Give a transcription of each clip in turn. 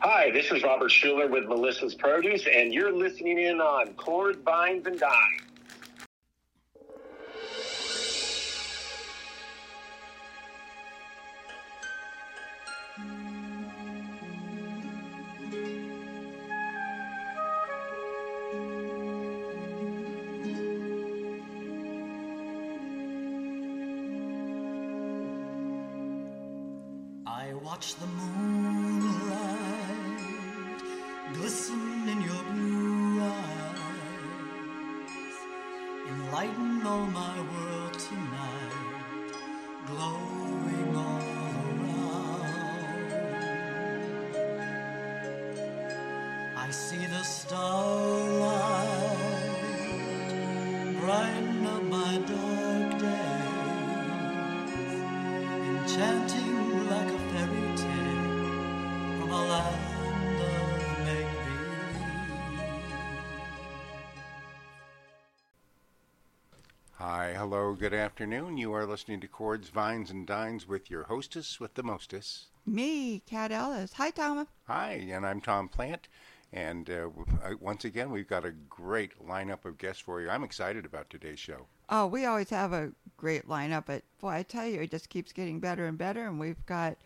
Hi, this is Robert Schueler with Melissa's Produce, and you're listening in on Cord Vines and Dines. Good afternoon. You are listening to Chords, Vines, and Dines with your hostess with the mostess. Me, Cat Ellis. Hi, Tom. Hi, and I'm Tom Plant. And uh, once again, we've got a great lineup of guests for you. I'm excited about today's show. Oh, we always have a great lineup, but boy, I tell you, it just keeps getting better and better. And we've got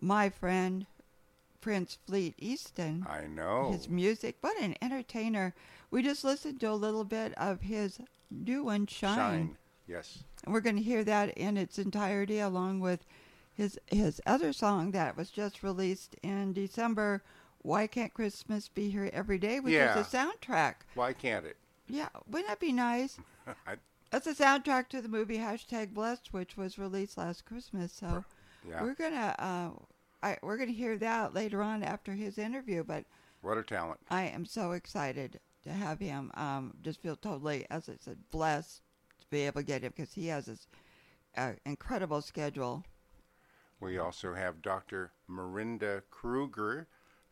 my friend Prince Fleet Easton. I know. His music, what an entertainer! We just listened to a little bit of his new one, Shine, Shine. Yes. and we're going to hear that in its entirety, along with his his other song that was just released in December. Why can't Christmas be here every day? Which Yeah. is a soundtrack. Why can't it? Yeah, wouldn't that be nice? I, That's a soundtrack to the movie hashtag Blessed, which was released last Christmas. So yeah. we're gonna uh, I, we're gonna hear that later on after his interview. But What a talent. I am so excited to have him. Um, just feel totally, as I said, blessed be able to get him because he has this uh, incredible schedule. We also have Dr. Marinda Kruger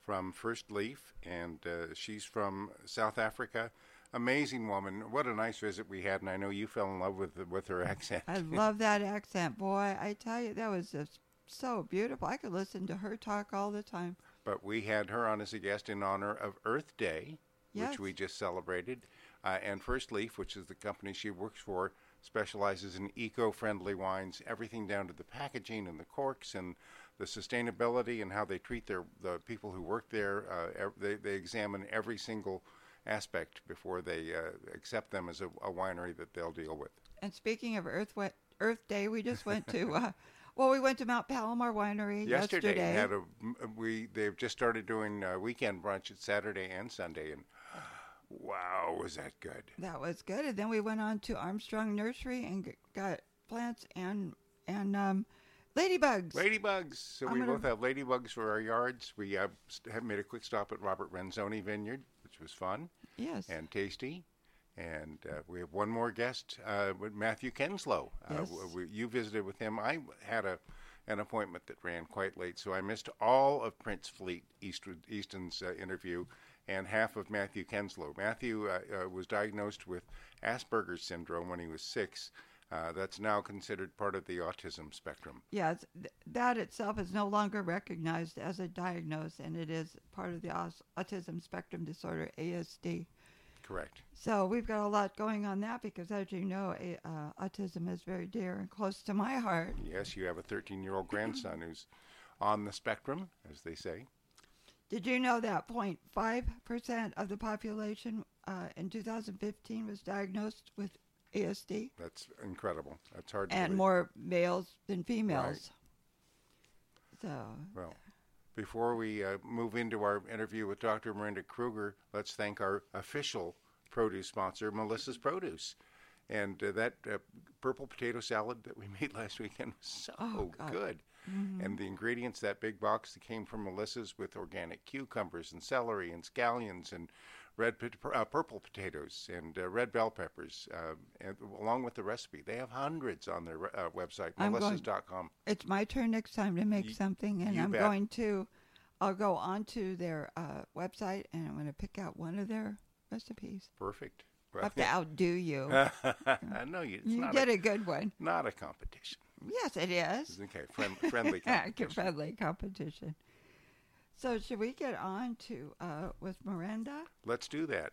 from First Leaf, and uh, she's from South Africa. Amazing woman. What a nice visit we had, and I know you fell in love with with her accent. I love that accent, boy. I tell you, that was just so beautiful. I could listen to her talk all the time. but we had her on as a guest in honor of Earth Day, Yes. which we just celebrated. Uh, and First Leaf, which is the company she works for, specializes in eco-friendly wines, everything down to the packaging and the corks and the sustainability and how they treat their the people who work there. Uh, ev- they they examine every single aspect before they uh, accept them as a, a winery that they'll deal with. And speaking of Earth Wet, Earth Day, we just went to uh, well, we went to Mount Palomar Winery yesterday, yesterday. had a we they've just started doing uh, weekend brunch at Saturday and Sunday, and wow, was that good! that was good. And then we went on to Armstrong Nursery and g- got plants and and um, ladybugs. Ladybugs. So I'm we gonna- both have ladybugs for our yards. We uh, st- have made a quick stop at Robert Renzoni Vineyard, which was fun yes. and tasty. And uh, we have one more guest uh, with Matthew Kenslow. Uh, Yes. w- you visited with him. I had a an appointment that ran quite late, so I missed all of Prince Fleet Eastwood, Easton's uh, interview and half of Matthew Kenslow. Matthew uh, uh, was diagnosed with Asperger's syndrome when he was six. Uh, that's now considered part of the autism spectrum. Yes, th- that itself is no longer recognized as a diagnosis, and it is part of the aus- autism spectrum disorder (ASD). Correct. So we've got a lot going on that because, as you know, a, uh, autism is very dear and close to my heart. Yes, you have a 13 year old grandson who's on the spectrum, as they say. Did you know that 0.5% of the population uh, in 2015 was diagnosed with ASD? That's incredible. That's hard to And believe. more males than females. Right. So, Well, before we uh, move into our interview with Dr. Marinda Kruger, let's thank our official produce sponsor, Melissa's Produce. And uh, that uh, purple potato salad that we made last weekend was so Oh, God. Good. And the ingredients, that big box that came from Melissa's with organic cucumbers and celery and scallions and red uh, purple potatoes and uh, red bell peppers, uh, and along with the recipe. They have hundreds on their uh, website, I'm going- melissas.com. it's my turn next time to make Y- something, and I'm bet. going to, I'll go onto their uh, website and I'm going to pick out one of their recipes. Perfect. I have to outdo you. you, it's you not, get a, a good one. not a competition. Yes, it is. Okay, friend, friendly competition. friendly competition. So should we get on to uh, with Marinda? Let's do that.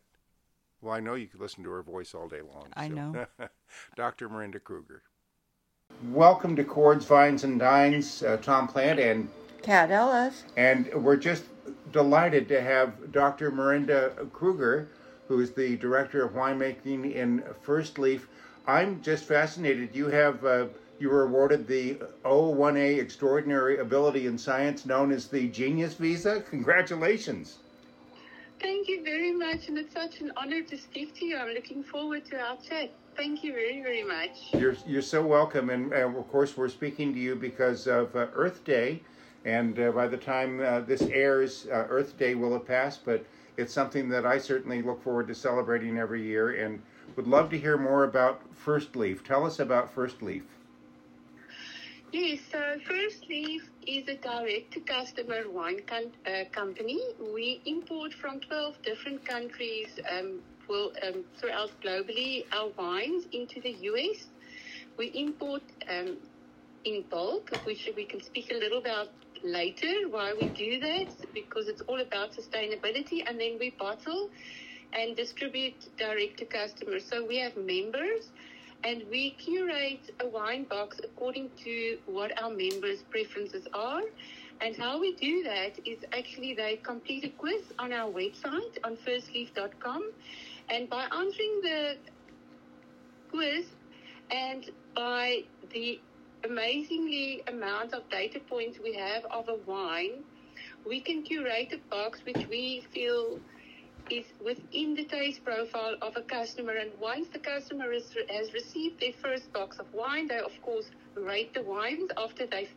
Well, I know you could listen to her voice all day long. I so. know. Dr. Marinda Kruger. Welcome to Chords, Vines, and Dines, uh, Tom Plant, and Cat Ellis. and we're just delighted to have Dr. Marinda Kruger, who is the director of winemaking in First Leaf. I'm just fascinated. You have uh, you were awarded the O1A Extraordinary Ability in Science, known as the Genius Visa. Congratulations! Thank you very much, and it's such an honor to speak to you. I'm looking forward to our chat. Thank you very, very much. You're you're so welcome, and uh, of course we're speaking to you because of uh, Earth Day, and uh, by the time uh, this airs, uh, Earth Day will have passed. But it's something that I certainly look forward to celebrating every year, and would love to hear more about First Leaf. Tell us about First Leaf. Yes, so First Leaf is a direct-to-customer wine com- uh, company. We import from 12 different countries um, well, um, throughout globally our wines into the US. We import um, in bulk, which we can speak a little about later why we do that, because it's all about sustainability, and then we bottle and distribute direct to customers. So we have members and we curate a wine box according to what our members' preferences are. And how we do that is actually they complete a quiz on our website on firstleaf.com. And by answering the quiz and by the amazingly amount of data points we have of a wine, we can curate a box which we feel is within the taste profile of a customer. And once the customer is, has received their first box of wine, they of course rate the wines after they've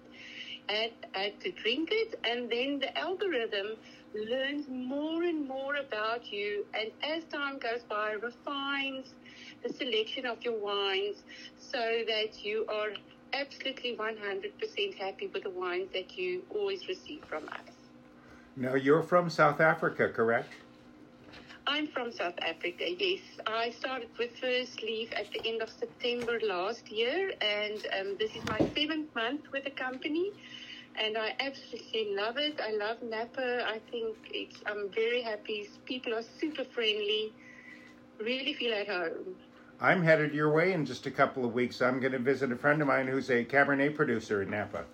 had, had to drink it. And then the algorithm learns more and more about you. And as time goes by, refines the selection of your wines so that you are absolutely 100% happy with the wines that you always receive from us. Now you're from South Africa, correct? I'm from South Africa, yes. I started with First Leaf at the end of September last year, and um, this is my seventh month with the company, and I absolutely love it. I love Napa. I think it's, I'm very happy. People are super friendly, really feel at home. I'm headed your way in just a couple of weeks. I'm going to visit a friend of mine who's a Cabernet producer in Napa.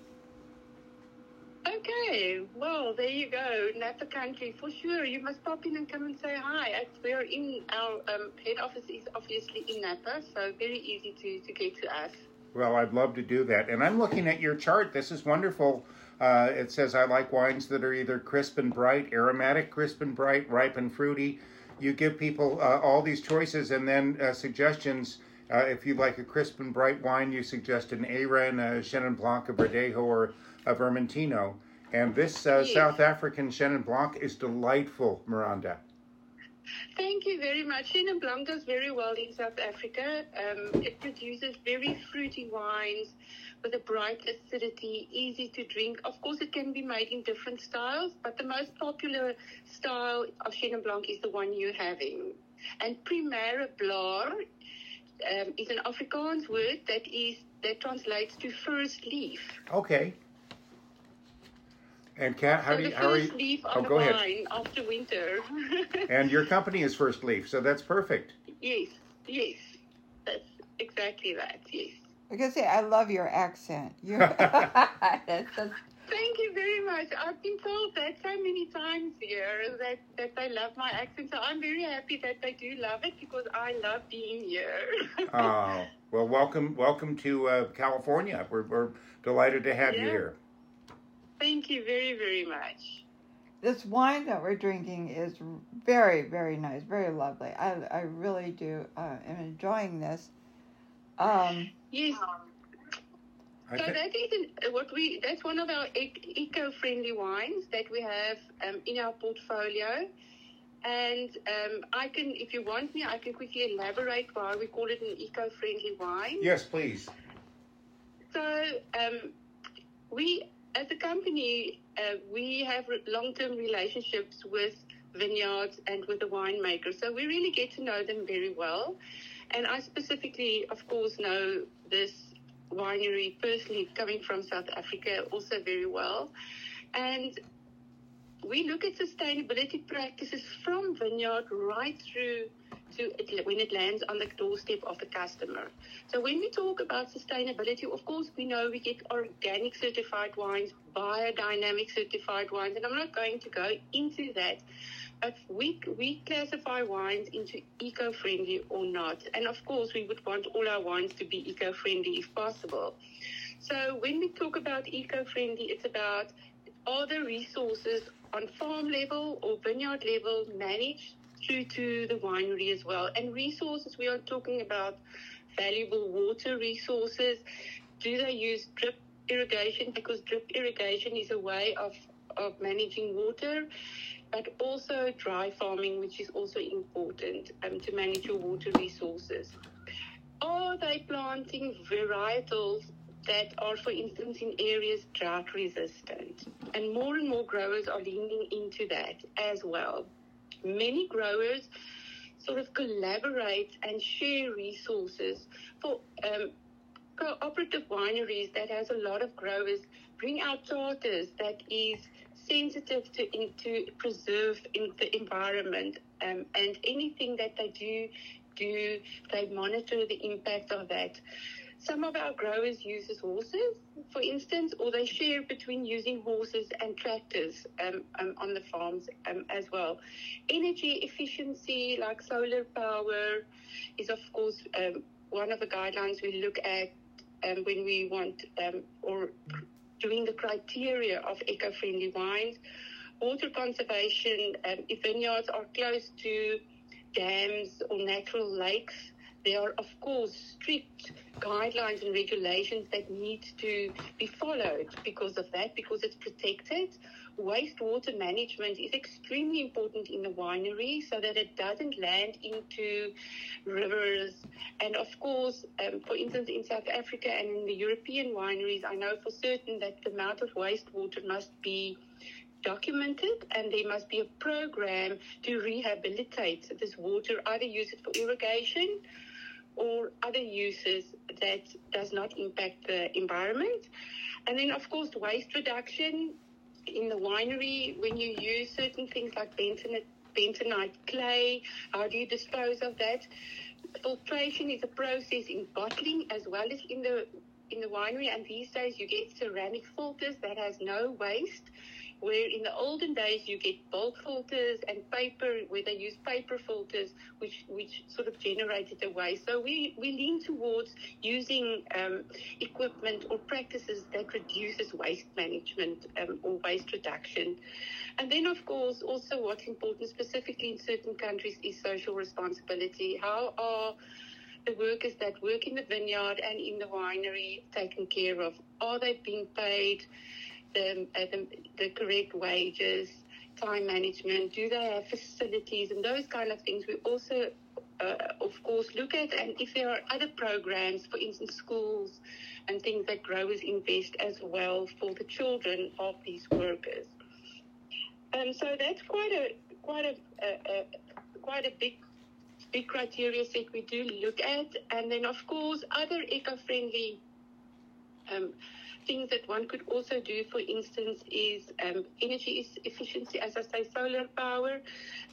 Okay, well, there you go. Napa country, for sure. You must pop in and come and say hi. We're in, our um, head office is obviously in Napa, so very easy to, to get to us. Well, I'd love to do that. And I'm looking at your chart. This is wonderful. Uh, it says I like wines that are either crisp and bright, aromatic, crisp and bright, ripe and fruity. You give people uh, all these choices and then uh, suggestions. Uh, if you like a crisp and bright wine, you suggest an Aran, a Chenin Blanc, a Verdejo, or a Vermentino. And this uh, Yes. South African Chenin Blanc is delightful, Marinda. Thank you very much. Chenin Blanc does very well in South Africa. Um, it produces very fruity wines with a bright acidity, easy to drink. Of course, it can be made in different styles, but the most popular style of Chenin Blanc is the one you're having. And Primera Blar um, is an Afrikaans word that is that translates to first leaf. Okay. And Kat, how so do you, the how are you? leaf Oh, on a go ahead. wine after winter. And your company is First Leaf, so that's perfect. yes, yes, that's exactly that. Yes. I can say I love your accent. You, Thank you very much. I've been told that so many times here that, that they love my accent. So I'm very happy that they do love it because I love being here. Oh, well, welcome, welcome to uh, California. We're, we're delighted to have you here. Thank you very, very much. this wine that we're drinking is very, very nice, very lovely. I, I really do uh, am enjoying this. Um, Yes. So thi- that is an, what we. That's one of our eco-friendly wines that we have um, in our portfolio. And um, I can, if you want me, I can quickly elaborate why we call it an eco-friendly wine. yes, please. So um, we, as a company, uh, we have long-term relationships with vineyards and with the winemakers. So we really get to know them very well. And I specifically, of course, know this winery personally coming from South Africa also very well. And we look at sustainability practices from vineyard right through to it, when it lands on the doorstep of the customer. So when we talk about sustainability, of course, we know we get organic certified wines, biodynamic certified wines, and I'm not going to go into that. But we, we classify wines into eco-friendly or not. And of course, we would want all our wines to be eco-friendly if possible. So when we talk about eco-friendly, it's about are the resources on farm level or vineyard level managed through to the winery as well. And resources, we are talking about valuable water resources. Do they use drip irrigation? Because drip irrigation is a way of, of managing water, but also dry farming, which is also important um, to manage your water resources. Are they planting varietals that are, for instance, in areas drought resistant? And more and more growers are leaning into that as well many growers sort of collaborate and share resources for um, cooperative wineries that has a lot of growers bring out charters that is sensitive to to preserve in the environment um, and anything that they do do they monitor the impact of that some of our growers use horses, for instance, or they share between using horses and tractors um, um, on the farms um, as well. Energy efficiency, like solar power, is of course um, one of the guidelines we look at um, when we want um, or doing the criteria of eco-friendly wines. Water conservation, if vineyards are close to dams or natural lakes, there are, of course, strict guidelines and regulations that need to be followed because of that, because it's protected. Wastewater management is extremely important in the winery so that it doesn't land into rivers. And of course, um, for instance, in South Africa and in the European wineries, I know for certain that the amount of wastewater must be documented and there must be a program to rehabilitate this water, either use it for irrigation or other uses that does not impact the environment. And then, of course, waste reduction in the winery when you use certain things like bentonite, clay. How do you dispose of that? Filtration is a process in bottling as well as in the in the winery. And these days, you get ceramic filters that has no waste where in the olden days you get bulk filters and paper, where they use paper filters, which which sort of generated the waste. So we, we lean towards using um, equipment or practices that reduces waste management um, or waste reduction. And then, of course, also what's important specifically in certain countries is social responsibility. How are the workers that work in the vineyard and in the winery taken care of? Are they being paid? The, uh, the, the correct wages, time management, do they have facilities, and those kind of things. We also, uh, of course, look at, and if there are other programs, for instance, schools and things that growers invest as well for the children of these workers. Um, so that's quite a quite a, a, a quite a big big criteria set we do look at, and then of course other eco-friendly um, things that one could also do, for instance, is um, energy efficiency, as I say, solar power.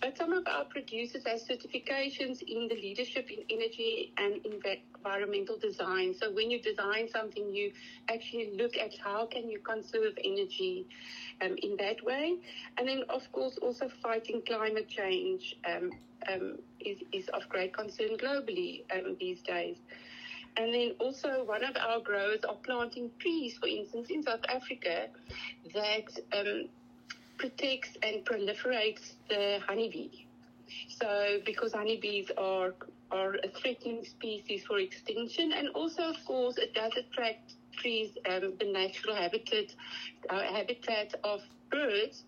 But some of our producers have certifications in the leadership in energy and environmental design. So when you design something, you actually look at how can you conserve energy um, in that way. And then, of course, also fighting climate change um, um is, is of great concern globally um, these days. And then also one of our growers are planting trees, for instance, in South Africa that um, protects and proliferates the honeybee. So because honeybees are are a threatened species for extinction, and also of course it does attract trees, um, the natural habitat, uh, habitat of birds,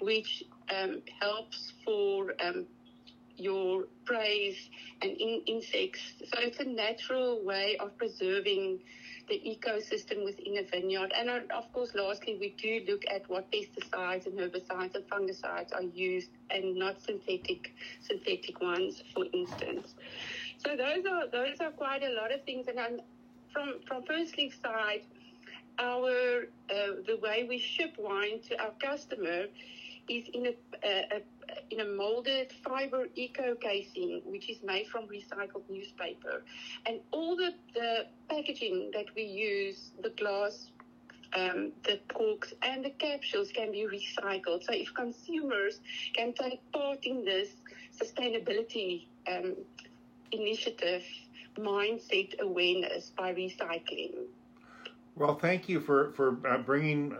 which um, helps for um, your prey and in, insects. So it's a natural way of preserving the ecosystem within a vineyard. And uh, of course, lastly, we do look at what pesticides and herbicides and fungicides are used and not synthetic synthetic ones, for instance. So those are those are quite a lot of things. And I'm, from from First Leaf side, our uh, the way we ship wine to our customer is in a, a, a in a molded fiber eco casing, which is made from recycled newspaper. And all the, the packaging that we use, the glass, um, the corks, and the capsules can be recycled. So if consumers can take part in this sustainability um, initiative, mindset awareness by recycling. Well, thank you for for uh, bringing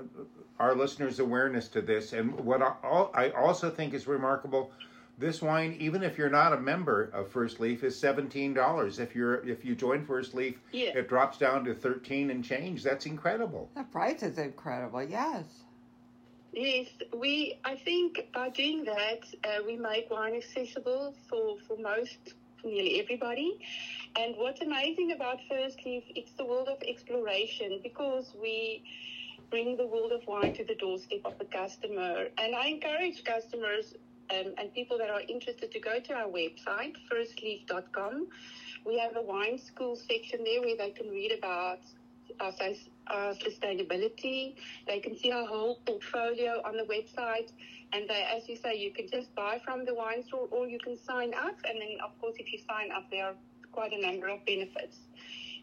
our listeners awareness to this. And what I, I also think is remarkable, this wine, even if you're not a member of First Leaf, is seventeen dollars. If you're if you join First Leaf, Yeah. it drops down to thirteen and change. That's incredible. The price is incredible. Yes. Yes, we. I think by doing that, uh, we make wine accessible for for most, for nearly everybody. And what's amazing about First Leaf, it's the world of exploration because we bring the world of wine to the doorstep of the customer. And I encourage customers um, and people that are interested to go to our website, firstleaf.com. We have a wine school section there where they can read about our, sus- sustainability. They can see our whole portfolio on the website. And they, as you say, you can just buy from the wine store or you can sign up. And then, of course, if you sign up, there are quite a number of benefits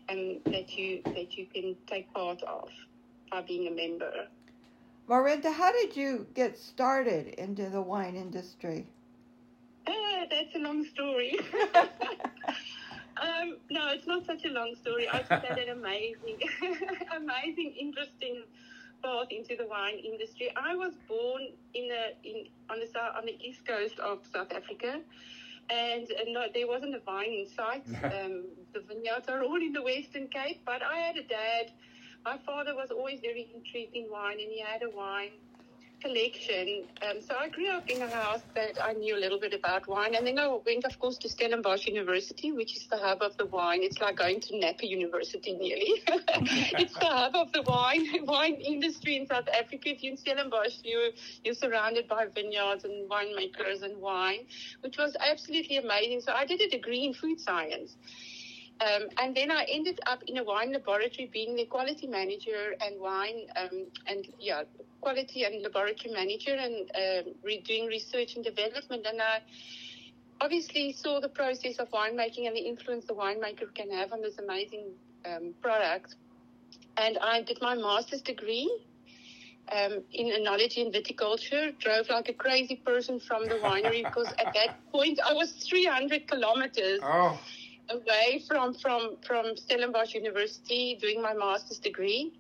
um, that you that you can take part of by being a member. Marinda, how did you get started into the wine industry? Ah, that's a long story. um, no, it's not such a long story. I just had an amazing, amazing, interesting path into the wine industry. I was born in a in on the on the east coast of South Africa, and no, there wasn't a vine in sight. um, the vineyards are all in the Western Cape, but I had a dad. My father was always very intrigued in wine, and he had a wine collection. Um, so I grew up in a house that I knew a little bit about wine, and then I went, of course, to Stellenbosch University, which is the hub of the wine. It's like going to Napa University, nearly. it's the hub of the wine wine industry in South Africa. If you're in Stellenbosch, you you're surrounded by vineyards and winemakers and wine, which was absolutely amazing. So I did a degree in food science. Um, and then I ended up in a wine laboratory, being the quality manager and wine um, and yeah, quality and laboratory manager, and um re- doing research and development. And I obviously saw the process of winemaking and the influence the winemaker can have on this amazing um, product. And I did my master's degree um, in enology and viticulture. Drove like a crazy person from the winery because at that point I was 300 kilometers Oh, away from from from Stellenbosch University doing my master's degree.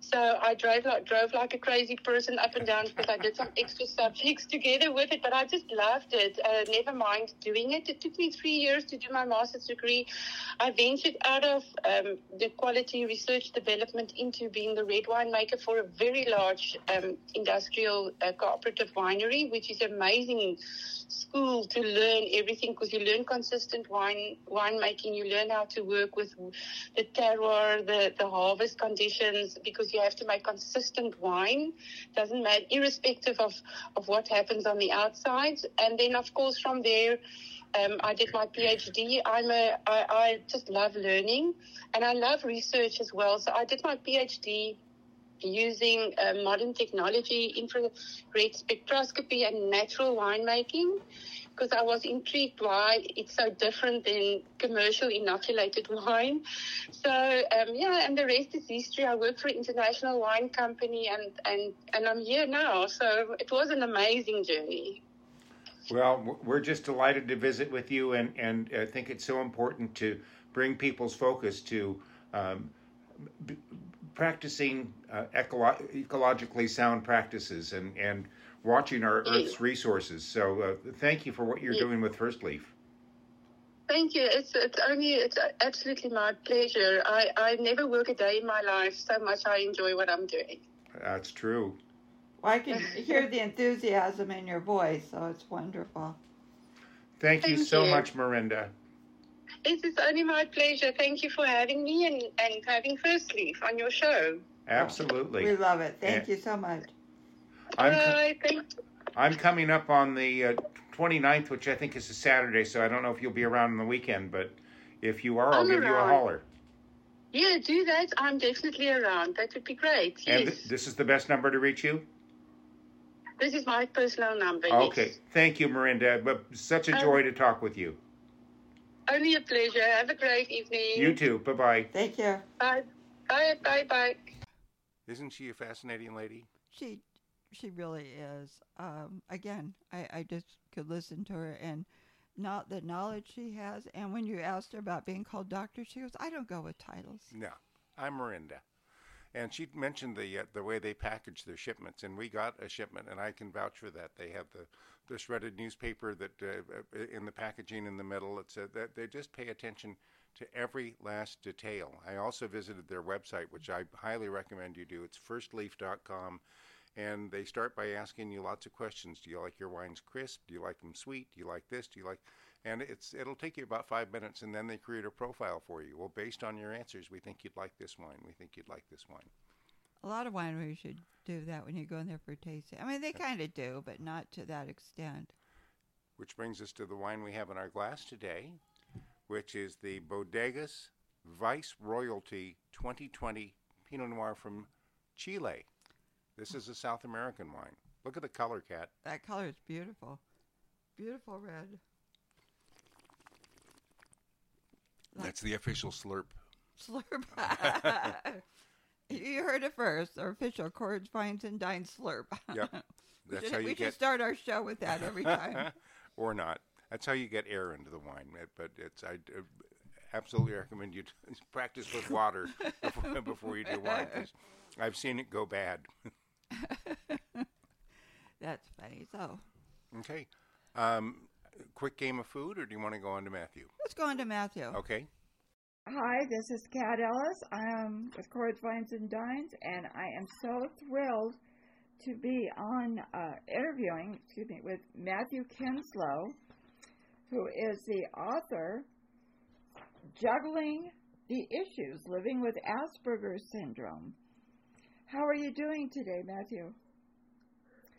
So I drove like drove like a crazy person up and down because I did some extra subjects together with it, but I just loved it. Uh, never mind doing it. It took me three years to do my master's degree. I ventured out of um, the quality research development into being the red wine maker for a very large um, industrial uh, cooperative winery, which is amazing school to learn everything because you learn consistent wine winemaking. You learn how to work with the terroir, the, the harvest conditions, because you have to make consistent wine. Doesn't matter, irrespective of, of what happens on the outside. And then, of course, from there, um, I did my PhD. I'm a, I, I just love learning and I love research as well. So I did my PhD using uh, modern technology, infrared spectroscopy, and natural winemaking because I was intrigued why it's so different than commercial inoculated wine. So um, yeah, and the rest is history. I work for an international wine company, and and and I'm here now. So it was an amazing journey. Well, we're just delighted to visit with you, and, and I think it's so important to bring people's focus to um, b- practicing uh, ecolo- ecologically sound practices and, and watching our Earth's resources. So, uh, thank you for what you're Yeah. doing with First Leaf. Thank you. It's it's only it's absolutely my pleasure. I I never work a day in my life so much. I enjoy what I'm doing. That's true. Well, I can hear the enthusiasm in your voice, so it's wonderful. Thank you Thank so you. much, Marinda. It is only my pleasure. Thank you for having me and, and having First Leaf on your show. Absolutely. We love it. Thank Yeah. you so much. I'm, co- Bye. Thank I'm coming up on the uh, 29th, which I think is a Saturday, so I don't know if you'll be around on the weekend, but if you are, I'll I'm give you a holler. Yeah, do that. I'm definitely around. That would be great. And Yes. th- this is the best number to reach you? This is my personal number. Okay. Yes. Thank you, Marinda. But such a Um, joy to talk with you. Only a pleasure. Have a great evening. You too. Bye bye. Thank you. Bye. Bye. Bye. Bye. Isn't she a fascinating lady? She she really is. Um, again, I, I just could listen to her and not the knowledge she has. And when you asked her about being called doctor, she goes, "I don't go with titles." No, I'm Marinda. And she mentioned the uh, the way they package their shipments, and we got a shipment, and I can vouch for that. They have the, the shredded newspaper that uh, uh, in the packaging in the middle. It's uh, that they just pay attention to every last detail. I also visited their website, which I highly recommend you do. It's firstleaf.com, and they start by asking you lots of questions. Do you like your wines crisp? Do you like them sweet? Do you like this? Do you like and it's it'll take you about five minutes, and then they create a profile for you. Well, based on your answers, we think you'd like this wine. We think you'd like this wine. A lot of wineries should do that when you go in there for tasting. I mean, they kind of do, but not to that extent. Which brings us to the wine we have in our glass today, which is the Bodegas Vice Royalty 2020 Pinot Noir from Chile. This is a South American wine. Look at the color, Cat. That color is beautiful. Beautiful red. That's the official slurp. Slurp. you heard it first. Our official Cords, Vines, and Dine slurp. Yep. we That's should, how you we should start our show with that every time. or not. That's how you get air into the wine. It- But it's I uh, absolutely recommend you practice with water before, before you do wine. I've seen it go bad. That's funny. So Okay. Um, quick game of food, or do you want to go on to Matthew? let's go on to Matthew. Okay. Hi, this is Kat Ellis. I am with Cords, Vines, and Dines, and I am so thrilled to be on uh, interviewing, excuse me, with Matthew Kenslow, who is the author Juggling the Issues Living with Asperger's Syndrome. How are you doing today, Matthew?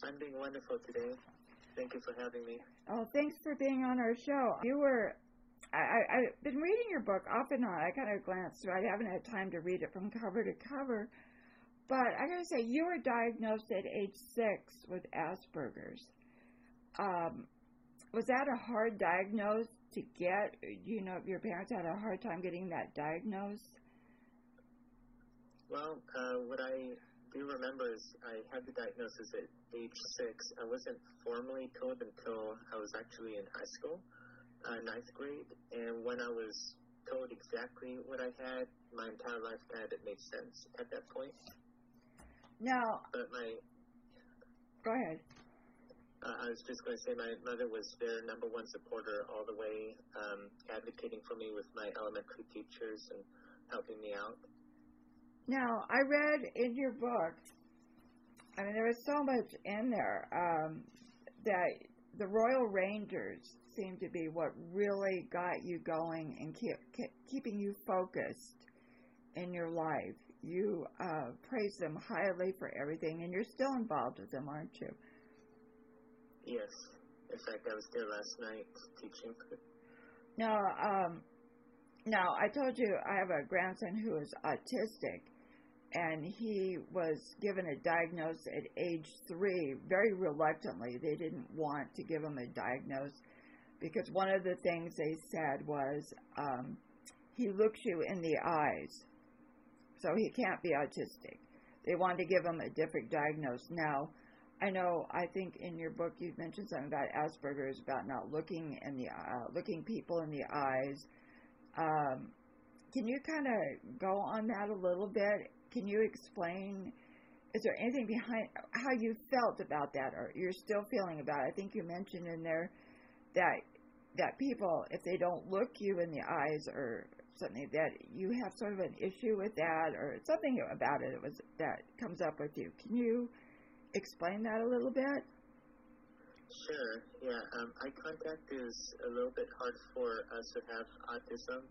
I'm doing wonderful today. Thank you for having me. Oh, thanks for being on our show. You were, I, I, I've been reading your book off and on. I kind of glanced through. I haven't had time to read it from cover to cover. But I gotta say, you were diagnosed at age six with Asperger's. Um, was that a hard diagnosis to get? You know, your parents had a hard time getting that diagnosed. Well, uh, what I do remember is I had the diagnosis at age six. I wasn't formally told until I was actually in high school, uh, ninth grade. And when I was told exactly what I had, my entire life kind of made sense at that point. Now, But my, go ahead. uh, I was just going to say my mother was their number one supporter all the way, um, advocating for me with my elementary teachers and helping me out. Now, I read in your book, I mean, there was so much in there um, that the Royal Rangers seem to be what really got you going and keep, keep, keeping you focused in your life. You uh, praise them highly for everything, and you're still involved with them, aren't you? Yes. In fact, I was there last night teaching. Now, um, now I told you I have a grandson who is autistic, and he was given a diagnosis at age three very reluctantly. They didn't want to give him a diagnosis because one of the things they said was um, he looks you in the eyes, so he can't be autistic. They wanted to give him a different diagnosis. Now, I know. I think in your book you mentioned something about Asperger's, about not looking in the uh, looking people in the eyes. Um, can you kind of go on that a little bit? Can you explain? Is there anything behind how you felt about that, or you're still feeling about it? I think you mentioned in there that that people, if they don't look you in the eyes or something, that you have sort of an issue with that, or something about it. Was that comes up with you. Can you explain that a little bit? Sure. Yeah. Um, eye contact is a little bit hard for us who have autism,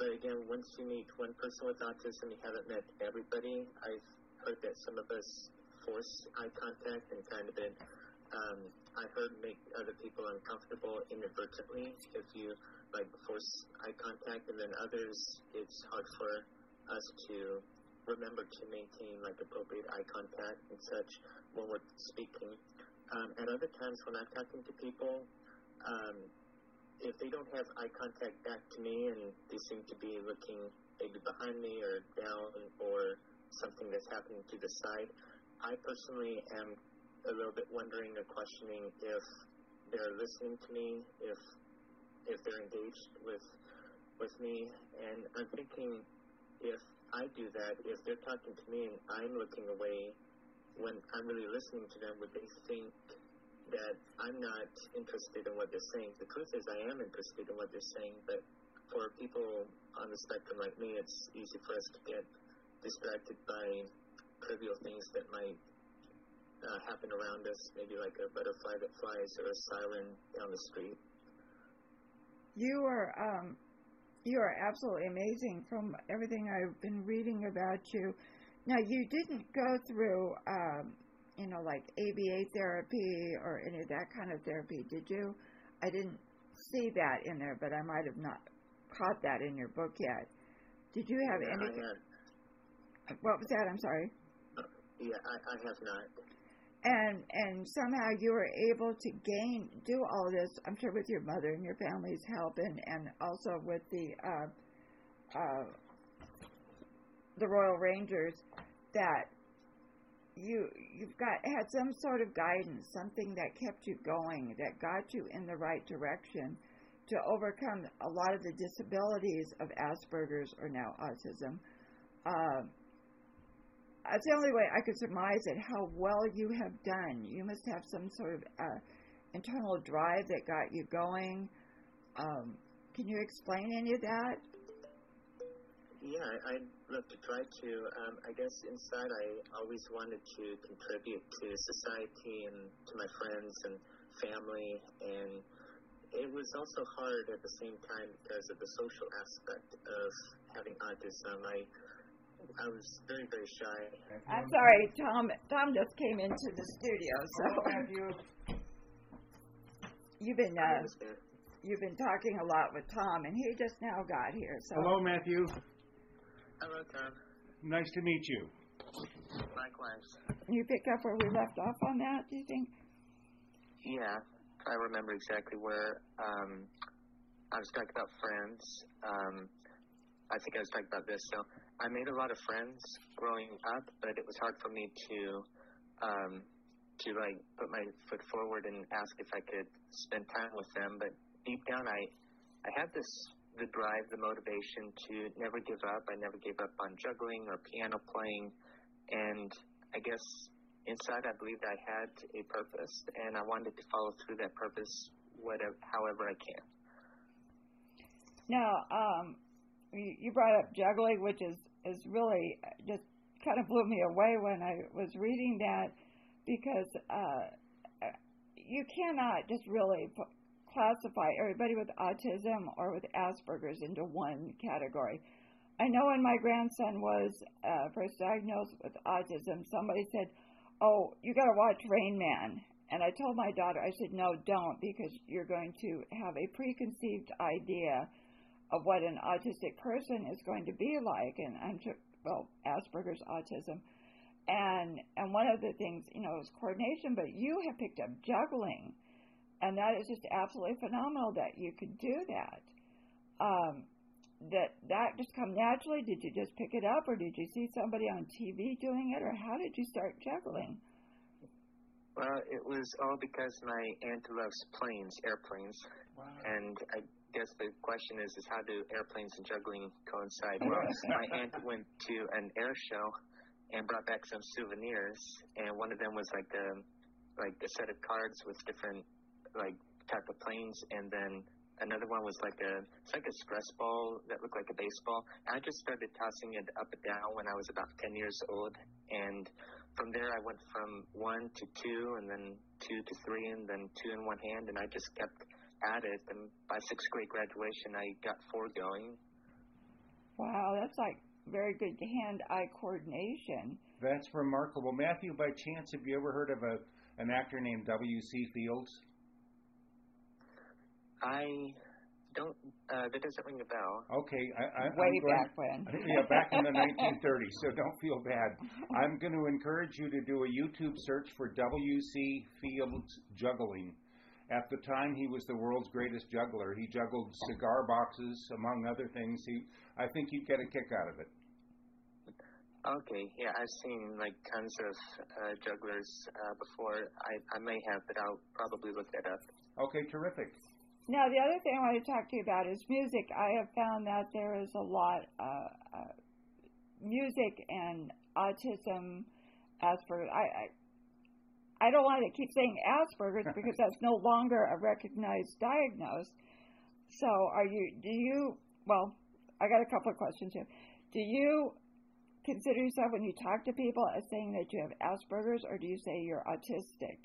but again, once you meet one person with autism, you haven't met everybody. I've heard that some of us force eye contact and kind of been. Um, I heard make other people uncomfortable inadvertently if you like force eye contact, and then others it's hard for us to remember to maintain like appropriate eye contact and such when we're speaking. Um, other times, when I'm talking to people, um, if they don't have eye contact back to me and they seem to be looking maybe behind me or down or something that's happening to the side, I personally am a little bit wondering or questioning if they're listening to me, if if they're engaged with with me, and I'm thinking if I do that, if they're talking to me and I'm looking away when I'm really listening to them, would they think that I'm not interested in what they're saying? The truth is, I am interested in what they're saying, but for people on the spectrum like me, it's easy for us to get distracted by trivial things that might uh, happen around us, maybe like a butterfly that flies or a siren down the street. You are um, you are absolutely amazing from everything I've been reading about you. Now, you didn't go through, um, you know, like ABA therapy or any of that kind of therapy, did you? I didn't see that in there, but I might have not caught that in your book yet. Did you have yeah, any? What was that? I'm sorry. Yeah, I, I have not. And and somehow you were able to gain do all this. I'm sure with your mother and your family's help, and and also with the uh, uh, the Royal Rangers, that you you've got had some sort of guidance, something that kept you going, that got you in the right direction to overcome a lot of the disabilities of Asperger's or now autism. Uh, that's the only way I could surmise it. How well you have done. You must have some sort of uh, internal drive that got you going. Um, can you explain any of that? Yeah, I, I'd love to try to. Um, I guess inside I always wanted to contribute to society and to my friends and family, and it was also hard at the same time because of the social aspect of having autism. I I was very very shy. I'm sorry, Tom. Tom just came into the studio, so you've been uh, you've been talking a lot with Tom, and he just now got here. So Hello, Matthew. Hello, Tom. Nice to meet you. Likewise. Can you pick up where we left off on that? Do you think? Yeah, I remember exactly where um, I was talking about friends. Um, I think I was talking about this. So I made a lot of friends growing up, but it was hard for me to um, to like put my foot forward and ask if I could spend time with them. But deep down, I I had this the drive, the motivation to never give up. I never gave up on juggling or piano playing, and I guess inside I believed I had a purpose, and I wanted to follow through that purpose, whatever, however I can. Now, um, you, brought up juggling, which is is really uh, just kind of blew me away when I was reading that because uh, uh, you cannot just really classify everybody with autism or with Asperger's into one category. I know when my grandson was uh, first diagnosed with autism, somebody said, "Oh, you got to watch Rain Man." And I told my daughter, I said, "No, don't, because you're going to have a preconceived idea of what an autistic person is going to be like." And I'm well, Asperger's autism, and and one of the things, you know, is coordination. But you have picked up juggling, and that is just absolutely phenomenal that you could do that. Um, that that just come naturally? Did you just pick it up, or did you see somebody on TV doing it, or how did you start juggling? Well, it was all because my aunt loves planes, airplanes, and I guess the question is, is how do airplanes and juggling coincide? Well, my aunt went to an air show and brought back some souvenirs, and one of them was like a like a set of cards with different like type of planes, and then another one was like a it's like a stress ball that looked like a baseball. And I just started tossing it up and down when I was about ten years old, and from there I went from one to two, and then two to three, and then two in one hand, and I just kept at it. And by sixth grade graduation, I got four going. Wow, that's like very good hand-eye coordination. That's remarkable. Matthew, by chance, have you ever heard of a an actor named W.C. Fields? I don't. Uh, that doesn't ring a bell. Okay, I, I, Way I'm going, back when. yeah, back in the 1930s. So don't feel bad. I'm going to encourage you to do a YouTube search for W.C. Fields juggling. At the time, he was the world's greatest juggler. He juggled cigar boxes, among other things. He, I think you'd get a kick out of it. Okay, yeah, I've seen like tons of uh, jugglers uh, before. I, I may have, but I'll probably look that up. Okay, terrific. Now, the other thing I want to talk to you about is music. I have found that there is a lot uh, uh, music and autism, Asperger's. I, I I don't want to keep saying Asperger's because that's no longer a recognized diagnosis. So, are you? Do you? Well, I got a couple of questions here. Do you consider yourself when you talk to people as saying that you have Asperger's, or do you say you're autistic?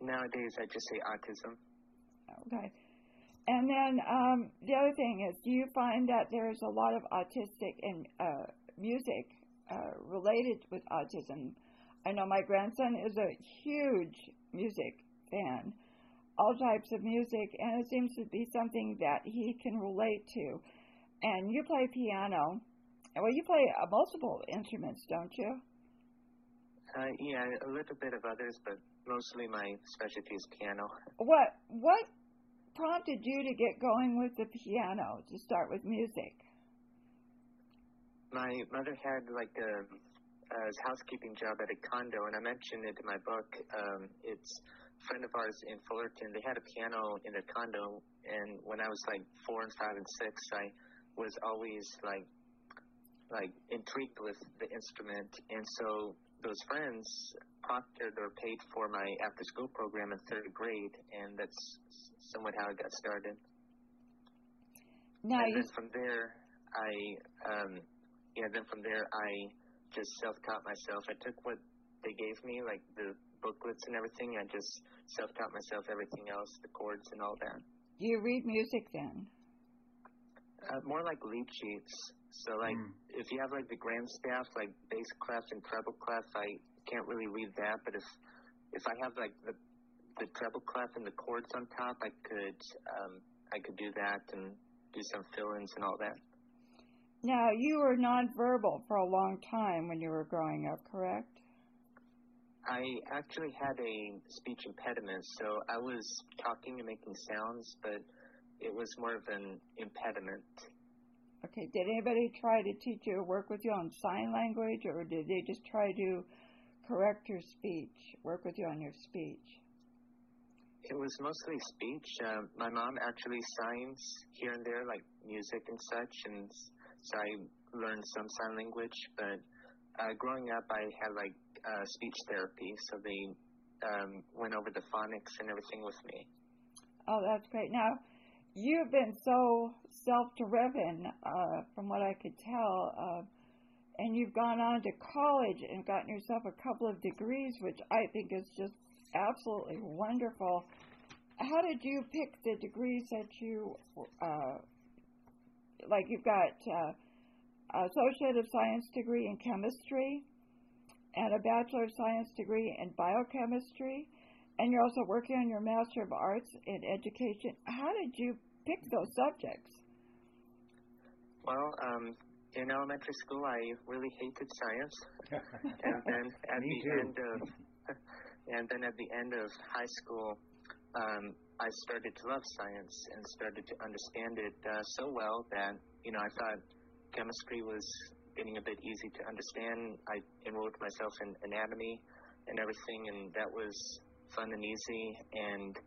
Nowadays, I just say autism. Okay. And then um, the other thing is, do you find that there's a lot of autistic and uh, music uh, related with autism? I know my grandson is a huge music fan, all types of music, and it seems to be something that he can relate to. And you play piano. Well, you play uh, multiple instruments, don't you? Uh, yeah, a little bit of others, but mostly my specialty is piano. What What prompted you to get going with the piano to start with music? My mother had like a, a housekeeping job at a condo, and I mentioned it in my book. Um, it's a friend of ours in Fullerton. They had a piano in their condo, and when I was like four and five and six, I was always like like intrigued with the instrument, and so those friends proctored or paid for my after school program in third grade, and that's somewhat how I got started. Now and you then from there, I um, yeah, then from there I just self taught myself. I took what they gave me, like the booklets and everything. I just self taught myself everything else, the chords and all that. do you read music then? Uh, more like lead sheets. So like Mm. if you have like the grand staff, like bass clef and treble clef, I can't really read that. But if if I have like the the treble clef and the chords on top, I could um, I could do that and do some fill-ins and all that. Now you were nonverbal for a long time when you were growing up, correct? I actually had a speech impediment, so I was talking and making sounds, but it was more of an impediment. Okay. Did anybody try to teach you or work with you on sign language, or did they just try to correct your speech, work with you on your speech? It was mostly speech. Uh, my mom actually signs here and there, like music and such, and so I learned some sign language. But uh, growing up, I had like uh, speech therapy, so they um, went over the phonics and everything with me. Oh, that's great. Now, you've been so self-driven, uh, from what I could tell, uh, and you've gone on to college and gotten yourself a couple of degrees, which I think is just absolutely wonderful. How did you pick the degrees that you, uh, like? You've got uh, associate of science degree in chemistry, and a bachelor of science degree in biochemistry and you're also working on your Master of Arts in Education. How did you pick those subjects? Well, um, in elementary school, I really hated science, and then at the too. end of and then at the end of high school, um, I started to love science and started to understand it uh, so well that you know I thought chemistry was getting a bit easy to understand. I enrolled myself in anatomy and everything, and that was fun and easy. And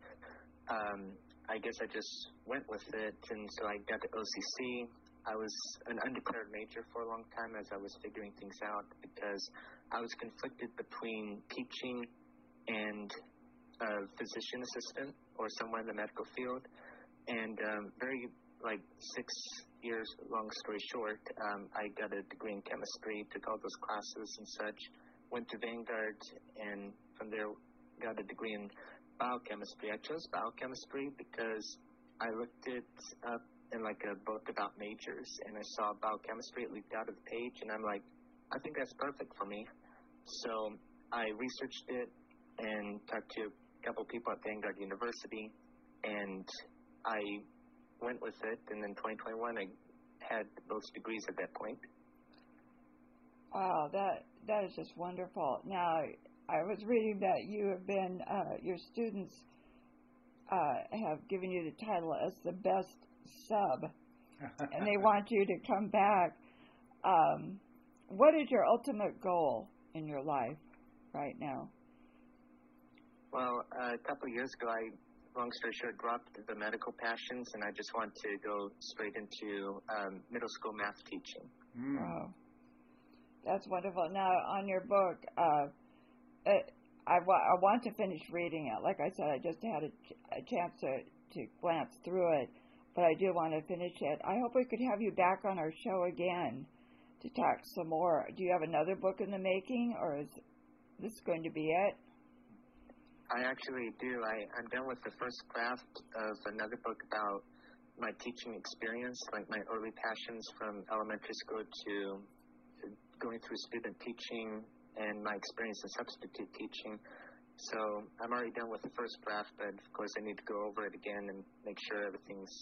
um, I guess I just went with it, and so I got to OCC. I was an undeclared major for a long time as I was figuring things out because I was conflicted between teaching and a physician assistant or somewhere in the medical field. And um, very, like, six years, long story short, um, I got a degree in chemistry, took all those classes and such, went to Vanguard, and from there got a degree in biochemistry. I chose biochemistry because I looked it up in like a book about majors, and I saw biochemistry. It leaked out of the page, and I'm like, I think that's perfect for me. So I researched it and talked to a couple people at Vanguard University, and I went with it. And in 2021, I had both degrees at that point. Wow, that that is just wonderful. Now, I was reading that you have been uh, your students uh, have given you the title as the best sub, and they want you to come back. Um, what is your ultimate goal in your life right now? Well, uh, a couple of years ago, I, long story short, dropped the medical passions, and I just want to go straight into um, middle school math teaching. Mm. Wow, that's wonderful. Now, on your book, uh, Uh, wa- I want to finish reading it. Like I said, I just had a, ch- a chance to, to glance through it, but I do want to finish it. I hope we could have you back on our show again to talk some more. Do you have another book in the making, or is this going to be it? I actually do. I, I'm done with the first draft of another book about my teaching experience, like my early passions from elementary school to going through student teaching and my experience in substitute teaching. So I'm already done with the first draft, but of course I need to go over it again and make sure everything's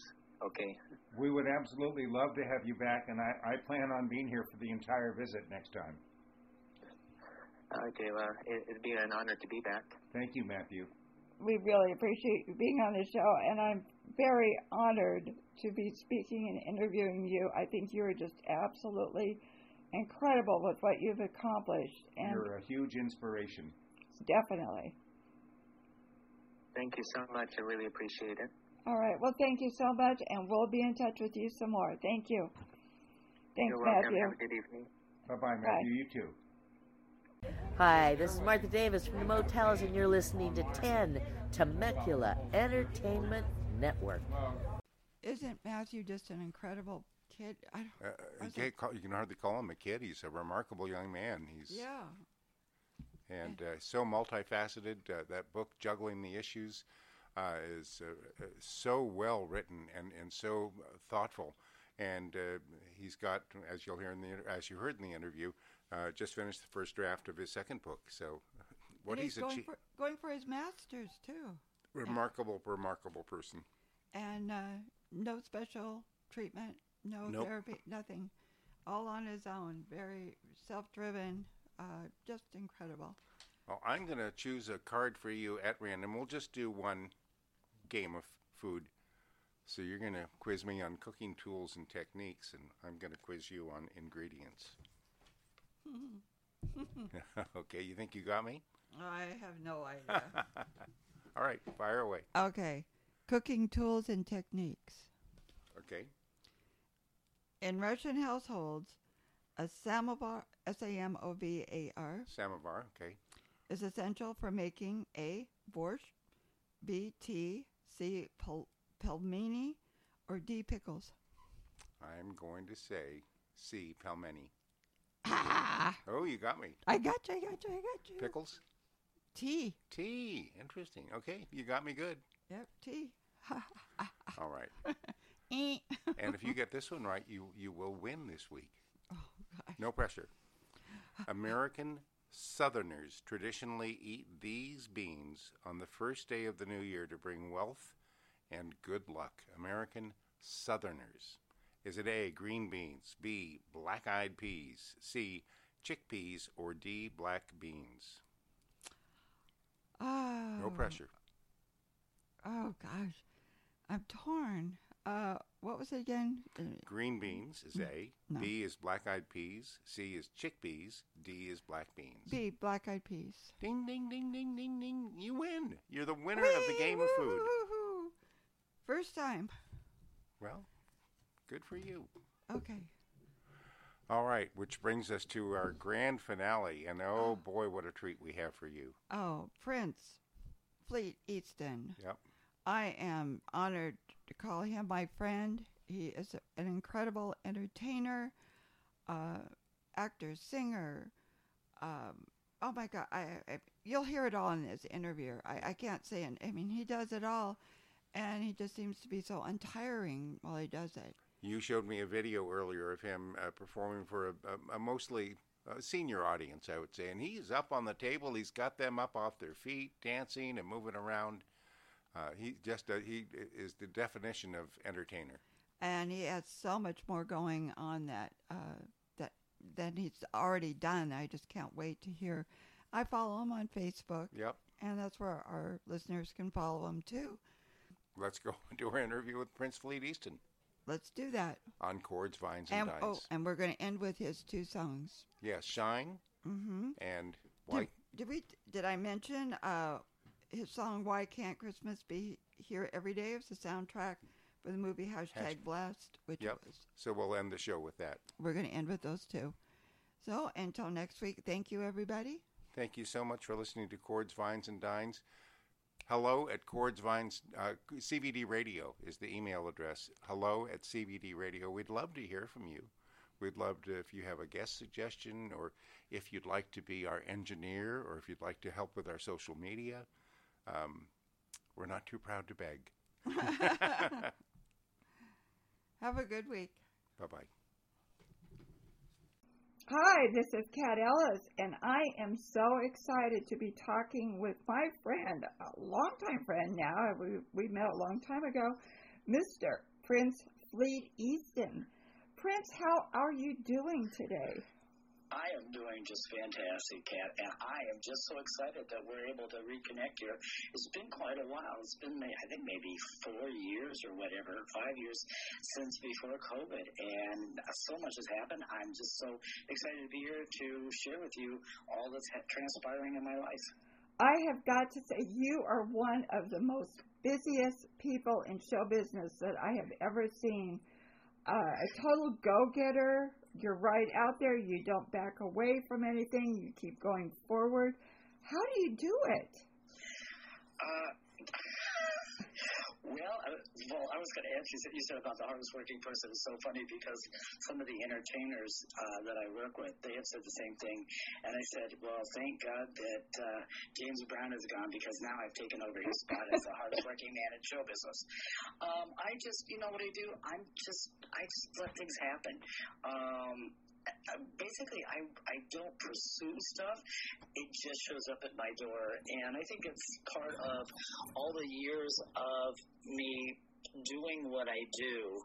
okay. We would absolutely love to have you back, and I, I plan on being here for the entire visit next time. Uh, okay, well, it, it'd be an honor to be back. Thank you, Matthew. We really appreciate you being on the show, and I'm very honored to be speaking and interviewing you. I think you are just absolutely incredible with what you've accomplished, and You're a huge inspiration. definitely. Thank you so much. I really appreciate it. All right. Well, thank you so much, and we'll be in touch with you some more. Thank you. Thanks, You're welcome. Matthew. Have a good evening. Bye bye, Matthew. You too. Hi, this is Martha Davis from the Motels, and you're listening to 10 Temecula Entertainment Network. Isn't Matthew just an incredible kid? I don't, Uh, I can't call, you can hardly call him a kid. He's a remarkable young man. He's yeah. and uh, so multifaceted. Uh, that book, Juggling the Issues, uh, is uh, uh, so well written and, and so thoughtful. And uh, he's got, as you'll hear in the as you heard in the interview, uh, just finished the first draft of his second book. So, what he's he's going achieved, for, going for his master's too, remarkable, remarkable person. and uh, no special treatment, no Nope. therapy, nothing, all on his own. Very self-driven, uh, just incredible. Well, I'm going to choose a card for you at random. We'll just do one game of food. So you're going to quiz me on cooking tools and techniques, and I'm going to quiz you on ingredients. okay, you think you got me? I have no idea. All right, fire away. okay, cooking tools and techniques. Okay. In Russian households, a samovar, S-A-M-O-V-A-R, Samovar, okay. is essential for making A. Borscht, B. Tea, C. Pel- pelmeni, or D. Pickles. I'm going to say C. Pelmeni. Ah! Oh, you got me. I got you, I got you, I got you. Pickles? Tea. Tea. Interesting. Okay, you got me good. Yep, tea. All right. Eh. and if you get this one right, you, you will win this week. oh, gosh. No pressure. American Southerners traditionally eat these beans on the first day of the new year to bring wealth and good luck. American Southerners. Is it A, green beans, B, black eyed peas, C, chickpeas, or D, black beans? Oh. No pressure. Oh, gosh. I'm torn. Uh, what was it again? Uh, Green beans is A, No. B is black eyed peas, C is chickpeas, D is black beans. B. Black eyed peas. Ding, ding, ding, ding, ding, ding. You win. You're the winner of the game of food. Woo-hoo-hoo. First time. Well, good for you. Okay. All right, which brings us to our grand finale. And oh boy, what a treat we have for you. Oh, Prince Fleet Easton. Yep. I am honored to call him my friend. He is an incredible entertainer, uh, actor, singer. Um, oh my God! I, I you'll hear it all in this interview. I, I can't say it. I mean, he does it all, and he just seems to be so untiring while he does it. You showed me a video earlier of him uh, performing for a, a, a mostly uh, senior audience, I would say. And he's up on the table. He's got them up off their feet, dancing and moving around. Uh, he just uh, he is the definition of entertainer. and he has so much more going on that uh, that that he's already done. I just can't wait to hear. I follow him on Facebook, Yep. and that's where our listeners can follow him too. Let's go into our interview with Prince Fleet Easton Let's do that. on chords, vines, and, And oh, and we're going to end with his two songs. Yes, shine Mm-hmm. and Did, did we? Did I mention uh, his song "Why Can't Christmas Be Here Every Day"? It's the soundtrack for the movie Hashtag Hasht- Blast, which Yep. was. So we'll end the show with that. We're going to end with those two. So until next week, thank you, everybody. Thank you so much for listening to Chords, Vines, and Dines. Hello at Chords, Vines, uh, CVD Radio is the email address. Hello at CVD Radio. We'd love to hear from you. We'd love to, if you have a guest suggestion, or if you'd like to be our engineer, or if you'd like to help with our social media. Um, we're not too proud to beg. Have a good week. Bye bye. Hi, this is Kat Ellis, and I am so excited to be talking with my friend, a longtime friend now. We, we met a long time ago, Mr. Prince Fleet Easton. Prince, how are you doing today? I am doing just fantastic, Kat, and I am just so excited that we're able to reconnect here. It's been quite a while. It's been, I think, maybe four years or whatever, five years since before COVID, and so much has happened. I'm just so excited to be here to share with you all that's transpiring in my life. I have got to say, you are one of the most busiest people in show business that I have ever seen. Uh, a total go getter. You're right out there. You don't back away from anything. You keep going forward. How do you do it? Uh, well, I, well, I was going to ask you. You said about the hardest working person. It's so funny because some of the entertainers uh, that I work with, they have said the same thing, and I said, "Well, thank God that uh, James Brown is gone because now I've taken over his spot as the hardest working man in show business." Um, I just, you know what I do? I'm just, I just let things happen. Um, basically I I don't pursue stuff. It just shows up at my door, and I think it's part of all the years of me doing what I do,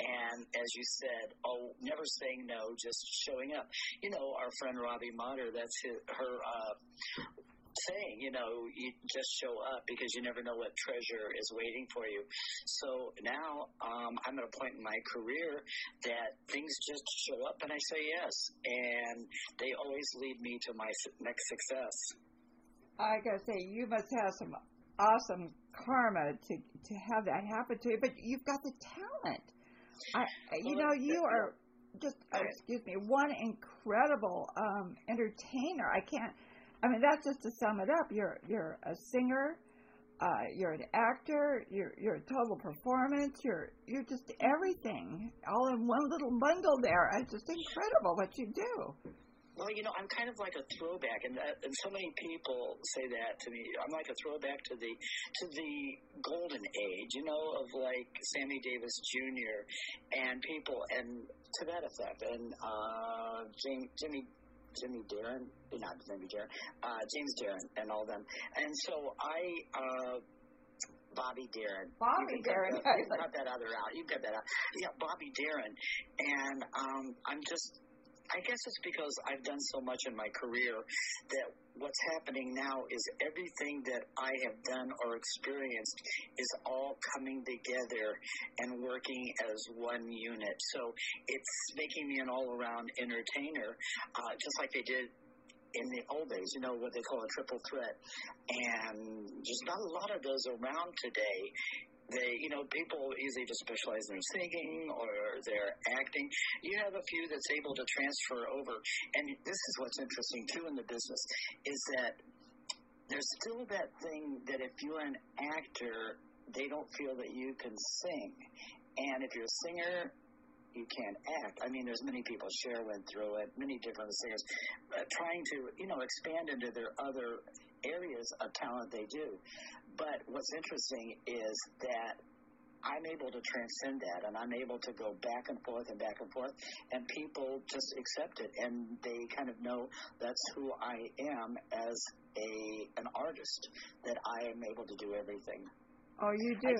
and as you said, oh, never saying no, just showing up. You know, our friend Robbie Motter, that's his, her. Uh, saying, you know, you just show up because you never know what treasure is waiting for you. So now um, I'm at a point in my career that things just show up and I say yes, and they always lead me to my next success. I gotta say, you must have some awesome karma to to have that happen to you. But you've got the talent. I, you know, you are just oh, excuse me, one incredible um, entertainer. I can't. I mean, that's just to sum it up. You're you're a singer. Uh, you're an actor. You're you're a total performance. You're you're just everything, all in one little bundle. There, it's just incredible what you do. Well, you know, I'm kind of like a throwback, and that, and so many people say that to me. I'm like a throwback to the to the golden age, you know, of like Sammy Davis Jr. and people, and to that effect, and uh, Jim, Jimmy. Jimmy Darren, not Jimmy Darren, uh, James Darren, and all them. And so I, uh, Bobby Darin. Bobby Darin. that- you cut that other out. You cut that out. Yeah, Bobby Darin. And um, I'm just, I guess it's because I've done so much in my career that what's happening now is everything that I have done or experienced is all coming together and working as one unit. So it's making me an all around entertainer, uh, just like they did in the old days, you know, what they call a triple threat. And there's not a lot of those around today. They, you know, people easily just specialize in singing or their acting. You have a few that's able to transfer over. And this is what's interesting, too, in the business, is that there's still that thing that if you're an actor, they don't feel that you can sing. And if you're a singer, you can't act. I mean, there's many people. Cher went through it. Many different singers uh, trying to, you know, expand into their other areas of talent they do. But what's interesting is that I'm able to transcend that, and I'm able to go back and forth and back and forth, and people just accept it, and they kind of know that's who I am as a an artist. That I am able to do everything. Oh, you do.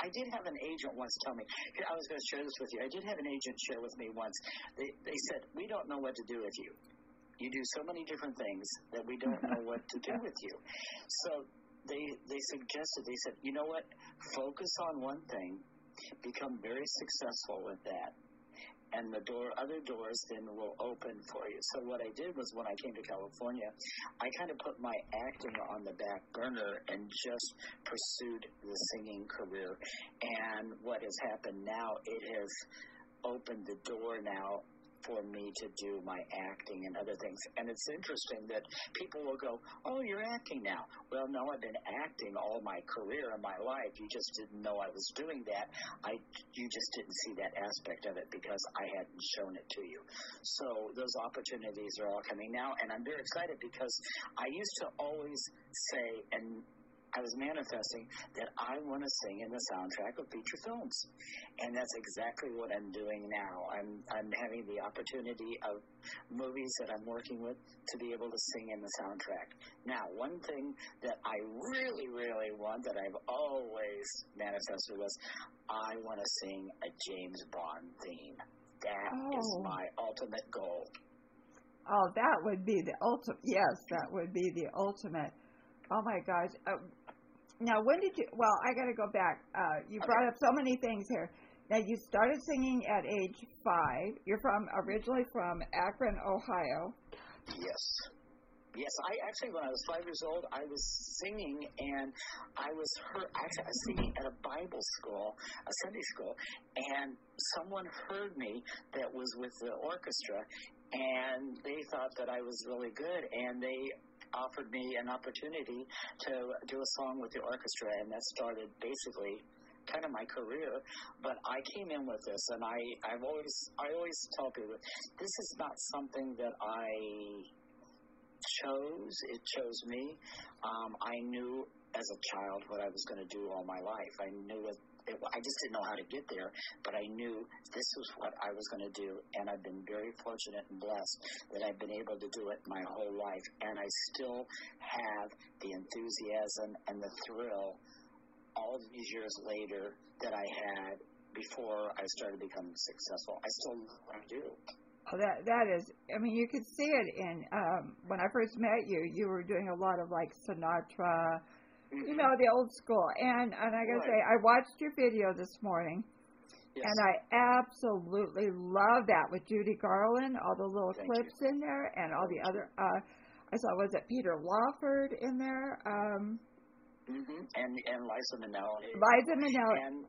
I did have an agent once tell me. I was going to share this with you. I did have an agent share with me once. They they said we don't know what to do with you. You do so many different things that we don't know what to do with you. So they they suggested. They said, you know what? Focus on one thing. Become very successful with that. And the door, other doors then will open for you. So what I did was when I came to California, I kind of put my acting on the back burner and just pursued the singing career. And what has happened now, it has opened the door now for me to do my acting and other things. And it's interesting that people will go, Oh, you're acting now. Well, no, I've been acting all my career and my life. You just didn't know I was doing that. I, you just didn't see that aspect of it because I hadn't shown it to you. So those opportunities are all coming now. And I'm very excited because I used to always say, and I was manifesting that I want to sing in the soundtrack of feature films, and that's exactly what I'm doing now. I'm I'm having the opportunity of movies that I'm working with to be able to sing in the soundtrack. Now, one thing that I really, really want that I've always manifested was I want to sing a James Bond theme. That is Oh. my ultimate goal. Oh, that would be the ultimate. Yes, that would be the ultimate. Oh my gosh. Uh, now, when did you? Well, I got to go back. Uh, you brought up so many things here. Now, you started singing at age five. You're from originally from Akron, Ohio. Yes. Yes, I actually, when I was five years old, I was singing, and I was heard, actually, I was singing at a Bible school, a Sunday school, and someone heard me that was with the orchestra, and they thought that I was really good, and they offered me an opportunity to do a song with the orchestra, and that started basically kind of my career. But I came in with this, and I, I've always, I always tell people, this is not something that I chose. It chose me. Um, I knew as a child what I was going to do all my life. I knew it, it. I just didn't know how to get there, but I knew this was what I was going to do, and I've been very fortunate and blessed that I've been able to do it my whole life, and I still have the enthusiasm and the thrill all these years later that I had before I started becoming successful. I still I do. Oh, that that is. I mean, you could see it in um, when I first met you. You were doing a lot of like Sinatra, you know, the old school. And and I gotta Right. say, I watched your video this morning, Yes. and I absolutely love that with Judy Garland, all the little Thank clips in there, and all the other. Uh, I saw was it Peter Lawford in there, um, hmm And and Liza Minnelli. Liza Minnelli. And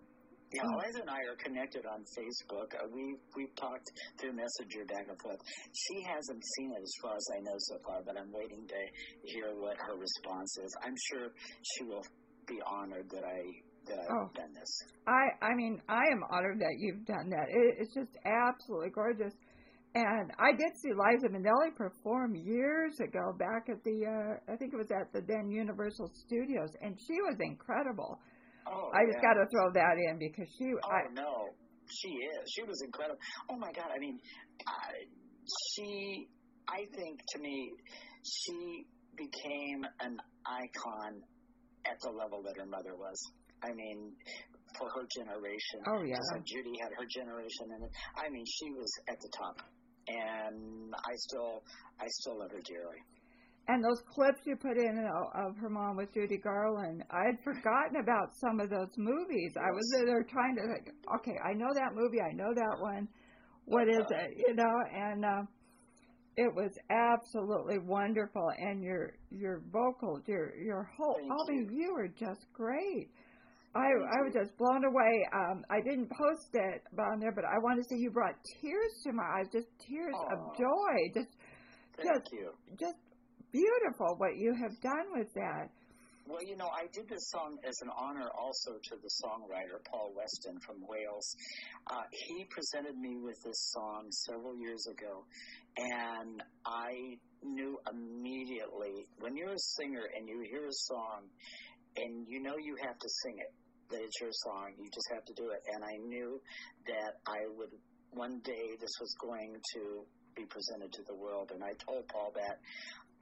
yeah, Liza and I are connected on Facebook. Uh, we we've talked through Messenger back and forth. She hasn't seen it as far as I know so far, but I'm waiting to hear what her response is. I'm sure she will be honored that I that I've Oh. done this. I I mean I am honored that you've done that. It, it's just absolutely gorgeous. And I did see Liza Minnelli perform years ago back at the uh I think it was at the then Universal Studios and she was incredible. Oh, I just yeah. got to throw that in because she Oh I no, she is. She was incredible. Oh my God! I mean, uh, she. I think to me, she became an icon at the level that her mother was. I mean, for her generation. Oh, yeah. Judy had her generation, and I mean, she was at the top. And I still, I still love her dearly. And those clips you put in of her mom with Judy Garland, I had forgotten about some of those movies. I was there trying to think, okay, I know that movie, I know that one. What is it? You know, and uh, it was absolutely wonderful. And your your vocals, your your whole, Thank mean, you. you were just great. I I was just blown away. Um, I didn't post it on there, but I want to say you brought tears to my eyes, just tears of joy, just Thank Just- you. just beautiful what you have done with that. Well, you know, I did this song as an honor also to the songwriter Paul Weston from Wales. Uh, he presented me with this song several years ago, and I knew immediately when you're a singer and you hear a song and you know you have to sing it, that it's your song, you just have to do it. And I knew that I would one day this was going to be presented to the world, and I told Paul that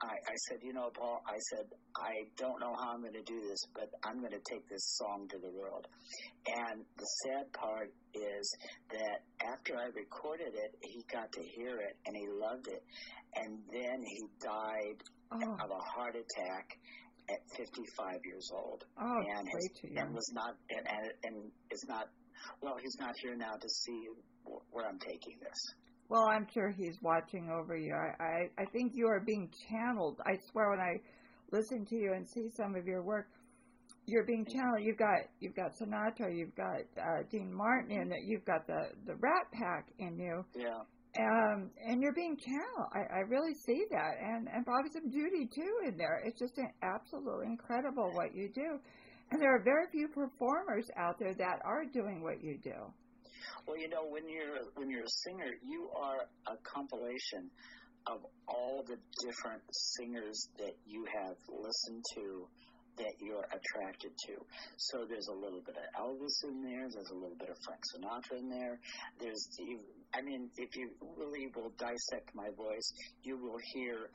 I, I said, you know, Paul, I said, I don't know how I'm going to do this, but I'm going to take this song to the world. And the sad part is that after I recorded it, he got to hear it and he loved it. And then he died Oh. of a heart attack at 55 years old. Oh, and, young. and was not, and, and, and is not, well, he's not here now to see where I'm taking this. Well, I'm sure he's watching over you. I, I, I think you are being channeled. I swear, when I listen to you and see some of your work, you're being channeled. You've got you've got Sinatra, you've got uh, Dean Martin in it, you've got the the Rat Pack in you, Yeah. um, and you're being channeled. I, I really see that, and and probably some Judy too in there. It's just an absolutely incredible what you do, and there are very few performers out there that are doing what you do. Well, you know, when you're when you're a singer, you are a compilation of all the different singers that you have listened to that you're attracted to. So there's a little bit of Elvis in there. There's a little bit of Frank Sinatra in there. There's, the, I mean, if you really will dissect my voice, you will hear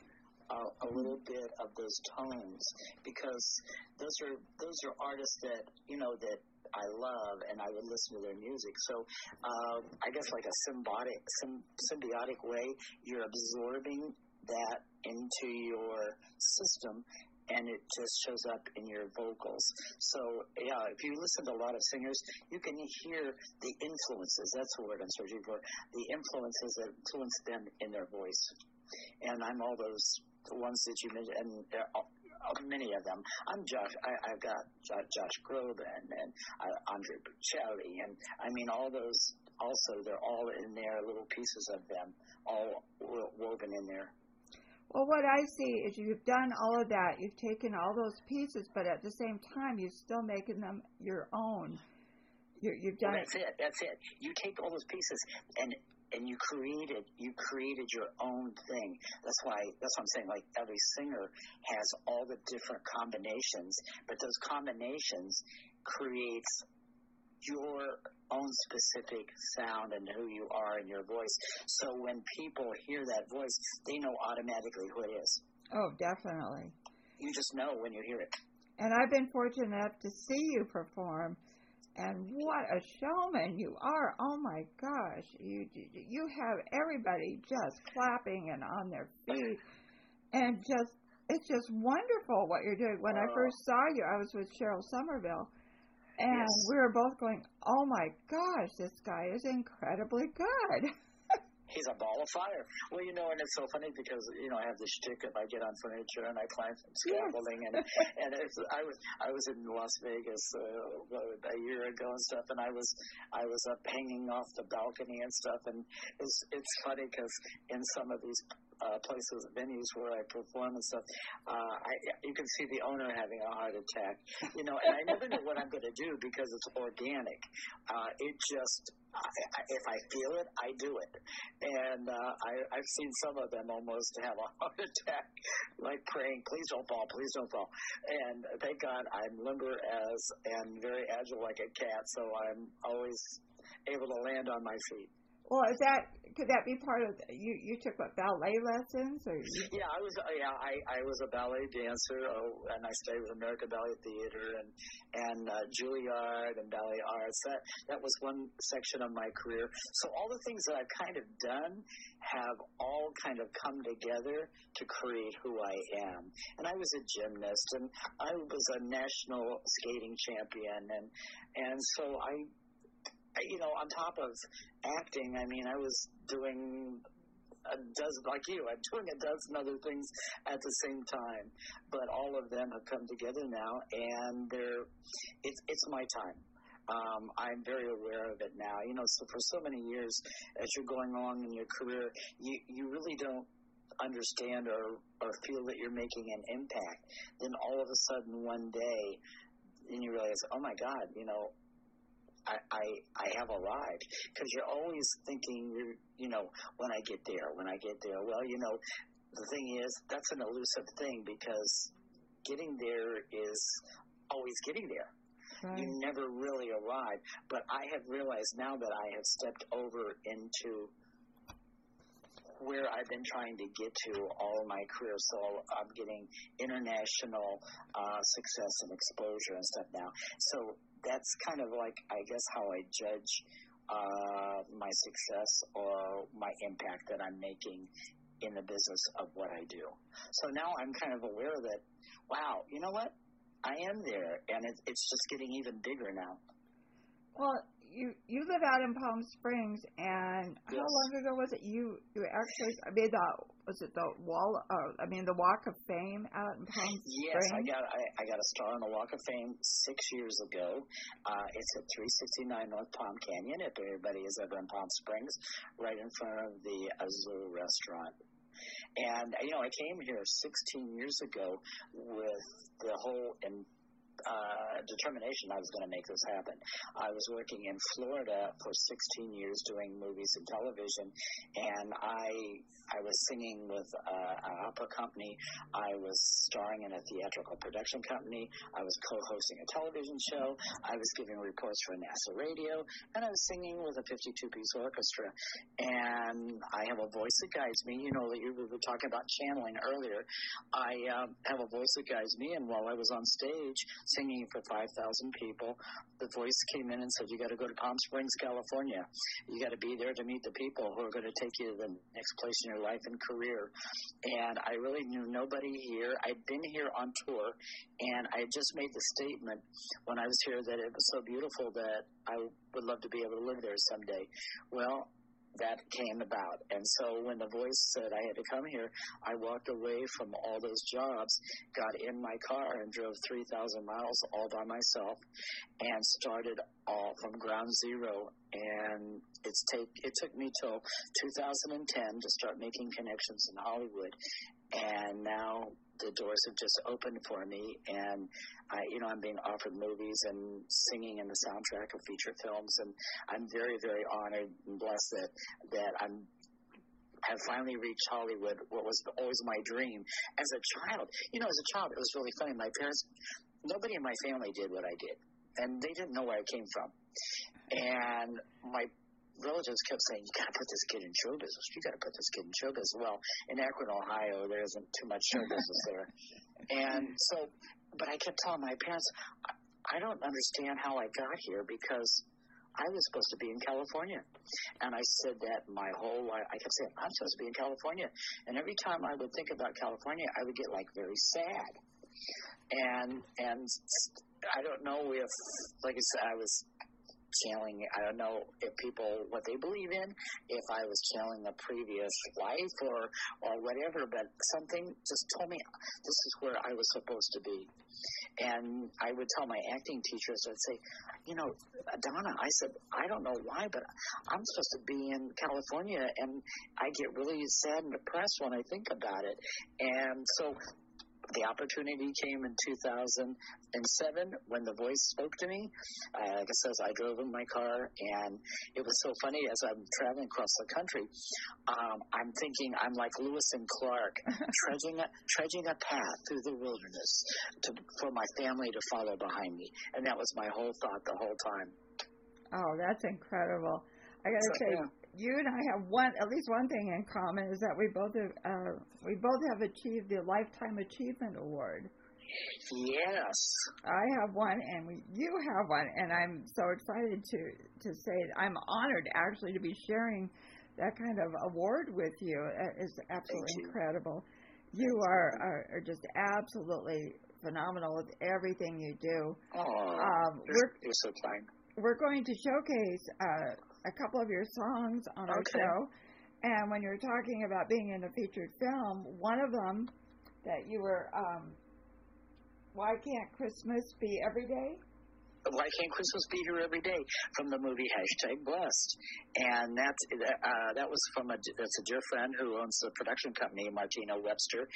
a little bit of those tones because those are those are artists that you know that I love and I would listen to their music. So um, I guess like a symbiotic sym- symbiotic way, you're absorbing that into your system. And it just shows up in your vocals. So, yeah, if you listen to a lot of singers, you can hear the influences. That's the word I'm searching for. The influences that influence them in their voice. And I'm all those ones that you mentioned, and uh, many of them. I'm Josh. I, I've got Josh, Josh Groban and uh, Andre Bocelli, and I mean all those. Also, they're all in there, little pieces of them, all wo- woven in there. Well, what I see is you've done all of that. You've taken all those pieces, but at the same time, you're still making them your own. You're, you've Well, done it. that's it. That's it. You take all those pieces and and you created you created your own thing. That's why that's what I'm saying. Like every singer has all the different combinations, but those combinations creates your own specific sound and who you are in your voice. So when people hear that voice, they know automatically who it is. Oh, definitely. You just know when you hear it. And I've been fortunate enough to see you perform, and what a showman you are! Oh my gosh, you you have everybody just clapping and on their feet, and just it's just wonderful what you're doing. When I Oh. first saw you, I was with Cheryl Somerville, and Yes. we were both going, "Oh my gosh, this guy is incredibly good." He's a ball of fire. Well, you know, and it's so funny because you know I have this shtick if I get on furniture and I climb some scaffolding, and and it's, I was I was in Las Vegas uh, a year ago and stuff, and I was I was up hanging off the balcony and stuff, and it's it's funny because in some of these uh, places, venues where I perform and stuff, uh, I you can see the owner having a heart attack, you know, and I never know what I'm going to do because it's organic. Uh, it just I, I, if I feel it, I do it. And uh, I, I've seen some of them almost have a heart attack, like praying, "Please don't fall, please don't fall." And thank God I'm limber as and very agile like a cat, so I'm always able to land on my feet. Well, is that could that be part of you? You took what ballet lessons, or you, Yeah, I was. Uh, yeah, I, I was a ballet dancer, oh, and I studied with American Ballet Theater and and uh, Juilliard and ballet arts. That that was one section of my career. So all the things that I've kind of done have all kind of come together to create who I am. And I was a gymnast, and I was a national skating champion, and and so I I- you know, on top of acting, I mean, I was doing a dozen, like you, I'm doing a dozen other things at the same time. But all of them have come together now, and they're, it's, it's my time. Um, I'm very aware of it now. You know, so for so many years, as you're going along in your career, you, you really don't understand or, or feel that you're making an impact. Then all of a sudden, one day, and you realize, oh my God, you know, I, I, I have arrived because you're always thinking you're, you know, when I get there, when I get there. Well, you know, the thing is, that's an elusive thing because getting there is always getting there. right? You never really arrive. But I have realized now that I have stepped over into where I've been trying to get to all my career. So I'm getting international uh, success and exposure and stuff now. So that's kind of like, I guess, how I judge uh, my success or my impact that I'm making in the business of what I do. So now I'm kind of aware that, wow, you know what? I am there, and it, it's just getting even bigger now. Well, you you live out in Palm Springs, and Yes. how long ago was it? You you actually I mean the was it the wall? Uh, I mean the Walk of Fame out in Palm Springs. Yes, I got I, I got a star on the Walk of Fame six years ago. Uh, it's at 369 North Palm Canyon. If anybody is ever in Palm Springs, right in front of the Azul restaurant. And you know, I came here 16 years ago with the whole and uh, determination I was going to make this happen. I was working in Florida for 16 years doing movies and television, and I I was singing with uh, an opera company. I was starring in a theatrical production company. I was co-hosting a television show. I was giving reports for NASA radio, and I was singing with a 52-piece orchestra. And I have a voice that guides me. You know, you were talking about channeling earlier. I um, have a voice that guides me, and while I was on stage singing for 5,000 people, the voice came in and said, "You got to go to Palm Springs, California. You got to be there to meet the people who are going to take you to the next place in your life and career." And I really knew nobody here. I'd been here on tour, and I just made the statement when I was here that it was so beautiful that I would love to be able to live there someday. Well, that came about. And so when the voice said I had to come here, I walked away from all those jobs, got in my car and drove 3,000 miles all by myself and started all from ground zero. And it's take, it took me till 2010 to start making connections in Hollywood. And now the doors have just opened for me and I, you know, I'm being offered movies and singing in the soundtrack of feature films and I'm very, very honored and blessed that, that I'm have finally reached Hollywood, what was always my dream as a child. You know, as a child, it was really funny. My parents, nobody in my family did what I did, and they didn't know where I came from. And my relatives kept saying, "You got to put this kid in show business. You got to put this kid in show business." Well, in Akron, Ohio, there isn't too much show business there, and so, but I kept telling my parents, I, don't understand how I got here because I was supposed to be in California. And I said that my whole life. I kept saying, I'm supposed to be in California. And every time I would think about California, I would get like very sad. And, and I don't know if, like I said, I was channeling, I don't know if people, what they believe in, if I was channeling a previous life or, or whatever, but something just told me this is where I was supposed to be. And I would tell my acting teachers, I'd say, you know, Donna, I said, I don't know why, but I'm supposed to be in California, and I get really sad and depressed when I think about it. And so the opportunity came in 2007 when the voice spoke to me. Uh, like I says, I drove in my car, and it was so funny as I'm traveling across the country. Um, I'm thinking I'm like Lewis and Clark, trudging a, trudging a path through the wilderness to, for my family to follow behind me, and that was my whole thought the whole time. Oh, that's incredible. I gotta So, say, yeah. You and I have one at least one thing in common is that we both have uh, we both have achieved the Lifetime Achievement Award. Yes. I have one, and we, you have one, and I'm so excited to to say I'm honored actually to be sharing that kind of award with you. It is absolutely you. incredible. You are, are are just absolutely phenomenal with everything you do. Oh, Um, we're you're so kind. we're going to showcase uh, a couple of your songs on our Okay. show. And when you were talking about being in a featured film, one of them that you were, um, Why Can't Christmas Be Every Day? Why can't Christmas be here every day? From the movie hashtag Blessed, and that's uh, that was from a that's a dear friend who owns the production company, Martina Webster.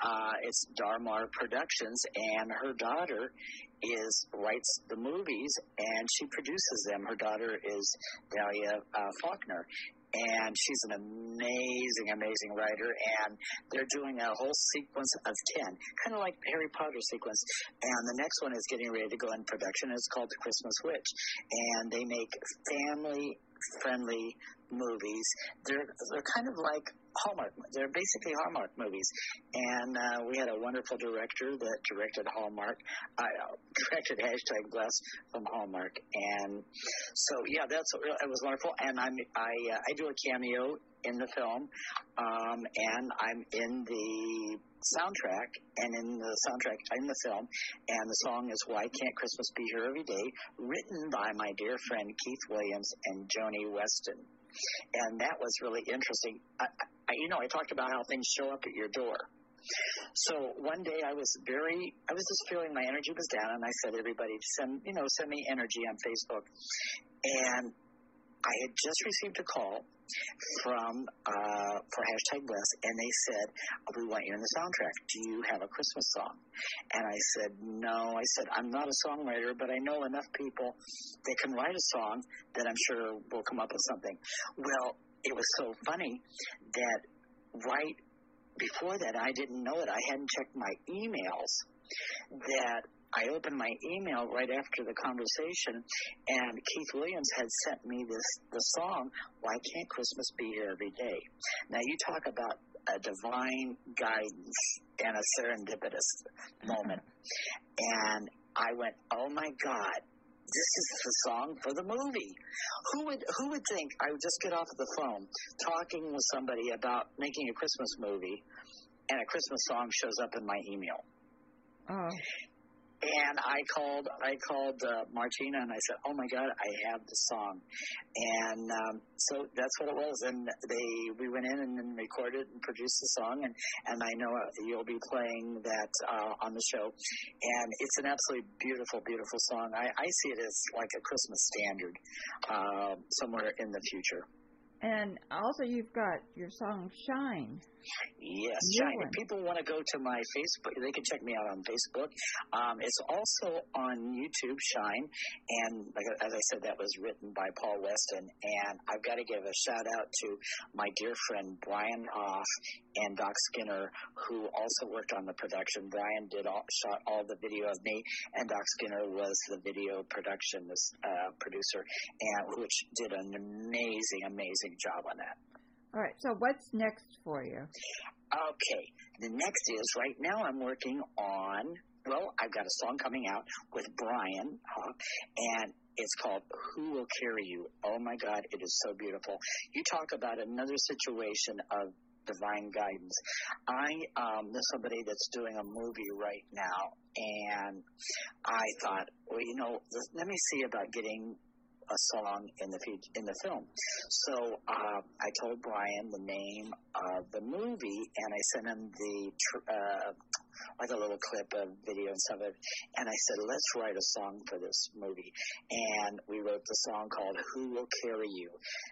Uh, it's Darmar Productions, and her daughter is writes the movies and she produces them. Her daughter is Dahlia uh, Faulkner. And she's an amazing, amazing writer, and they're doing a whole sequence of 10, kind of like Harry Potter sequence. And the next one is getting ready to go in production. It's called The Christmas Witch. And they make family friendly movies. They're, they're kind of like Hallmark. They're basically Hallmark movies, and uh, we had a wonderful director that directed Hallmark. I uh, directed hashtag Bless from Hallmark, and so yeah, that's it was wonderful. And I'm I uh, I do a cameo in the film, um, and I'm in the soundtrack and in the soundtrack in the film and the song is why can't christmas be here every day written by my dear friend keith williams and joni weston. And that was really interesting. I, I, you know i talked about how things show up at your door. So one day I was very, I was just feeling my energy was down, and I said, everybody, send, you know, send me energy on Facebook. And I had just received a call from uh, for hashtag bless, and they said, "We want you in the soundtrack. Do you have a Christmas song?" And I said, "No." I said, "I'm not a songwriter, but I know enough people that can write a song that I'm sure will come up with something." Well, it was so funny that right before that, I didn't know it. I hadn't checked my emails. That I opened my email right after the conversation, and Keith Williams had sent me this the song "Why Can't Christmas Be Here Every Day." Now you talk about a divine guidance and a serendipitous moment, and I went, "Oh my God!" This is the song for the movie. Who would who would think I would just get off the phone talking with somebody about making a Christmas movie, and a Christmas song shows up in my email? Oh. And I called, I called uh, Martina, and I said, "Oh my God, I have the song," and um, so that's what it was. And they, we went in and then recorded and produced the song, and and I know you'll be playing that uh, on the show, and it's an absolutely beautiful, beautiful song. I, I see it as like a Christmas standard uh, somewhere in the future. And also, you've got your song "Shine." Yes, Shine. people want to go to my Facebook, they can check me out on Facebook. Um, it's also on YouTube, Shine. And like, as I said, that was written by Paul Weston. And I've got to give a shout out to my dear friend Brian Hoff and Doc Skinner, who also worked on the production. Brian did all, shot all the video of me, and Doc Skinner was the video production uh, producer, and which did an amazing, amazing job on that. All right. So what's next for you? Okay. The next is right now I'm working on, well, I've got a song coming out with Brian, huh, and it's called Who Will Carry You? Oh my God, it is so beautiful. You talk about another situation of divine guidance. I um, there's somebody that's doing a movie right now, and I thought, well, you know, let me see about getting a song in the fe- in the film. So uh, I told Brian the name of the movie, and I sent him the tr- uh, like a little clip of video and stuff. And I said, let's write a song for this movie. And we wrote the song called "Who Will Carry You."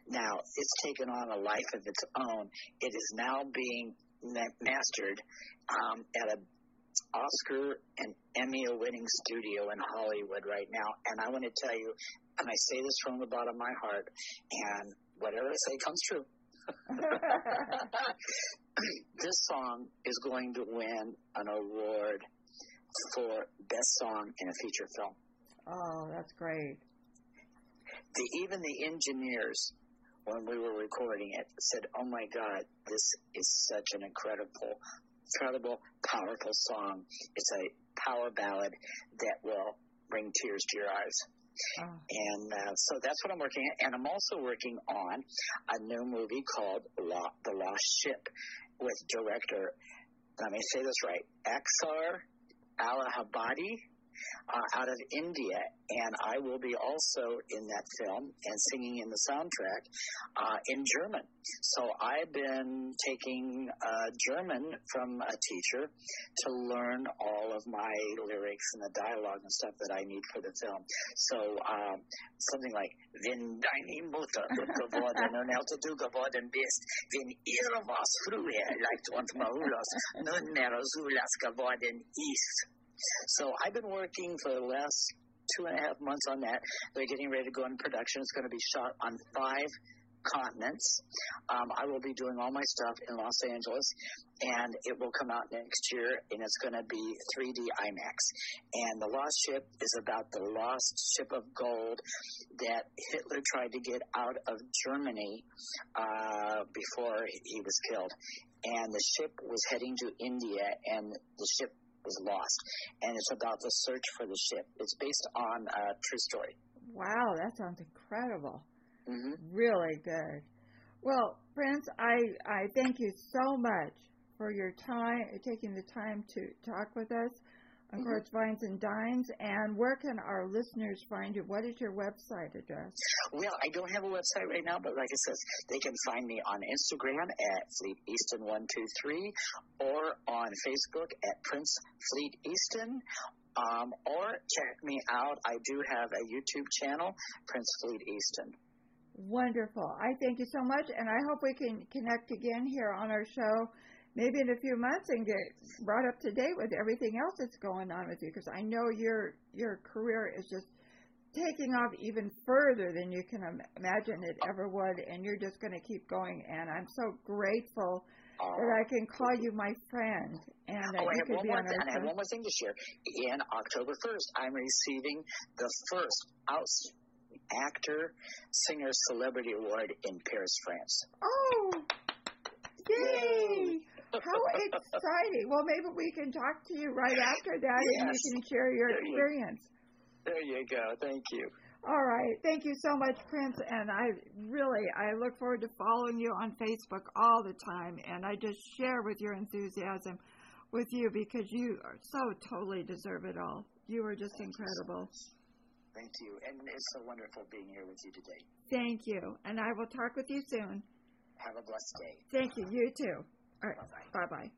Now it's taken on a life of its own. It is now being ma- mastered um, at a Oscar and Emmy winning studio in Hollywood right now. And I want to tell you, and I say this from the bottom of my heart, and whatever I say comes true. this song is going to win an award for best song in a feature film. Oh, that's great. The, even the engineers, when we were recording it, said, "Oh my God, this is such an incredible, incredible, powerful song. It's a power ballad that will bring tears to your eyes." Oh. And uh, so that's what I'm working at. And I'm also working on a new movie called Lo- The Lost Ship with director, let me say this right, Aksar Allahabadi. Uh, out of India, and I will be also in that film and singing in the soundtrack uh, in German. So I've been taking uh, German from a teacher to learn all of my lyrics and the dialogue and stuff that I need for the film. So um, something like Wenn deine Mutter geworden und älter du geworden bist, wenn ihr was früher leicht und mahulos, nunmehr Zulas geworden ist. So I've been working for the last two and a half months on that. They're getting ready to go in production. It's going to be shot on five continents. Um, I will be doing all my stuff in Los Angeles, and it will come out next year, and it's going to be 3D IMAX. And The Lost Ship is about the lost ship of gold that Hitler tried to get out of Germany uh, before he was killed. And the ship was heading to India, and the ship was lost. And it's about the search for the ship. It's based on a true story. Wow, that sounds incredible. hmm Really good. Well, Prince, I, I thank you so much for your time, taking the time to talk with us on Mhm. Chords, Vines, and Dines. And where can our listeners find you? What is your website address? Well, I don't have a website right now, but like I said, they can find me on Instagram at Fleet Easton one two three, or on Facebook at Prince Fleet Easton, um, or check me out. I do have a YouTube channel, Prince Fleet Easton. Wonderful. I thank you so much, and I hope we can connect again here on our show, maybe in a few months, and get brought up to date with everything else that's going on with you. Because I know your your career is just taking off even further than you can im- imagine it ever would, and you're just going to keep going. And I'm so grateful that I can call you my friend, and that Oh, I you have could one be more, on our and I have one more thing to share. In October first, I'm receiving the first Out Actor Singer Celebrity Award in Paris, France. Oh, yay! How exciting! Well, maybe we can talk to you right after that, and Yes. you can share your There you- experience. There you go. Thank you. All right. Thank you so much, Prince. And I really, I look forward to following you on Facebook all the time. And I just share with your enthusiasm with you because you are so totally deserve it all. You are just incredible. Thank you. And it's so wonderful being here with you today. Thank you. And I will talk with you soon. Have a blessed day. Thank you. You too. All right. Bye bye.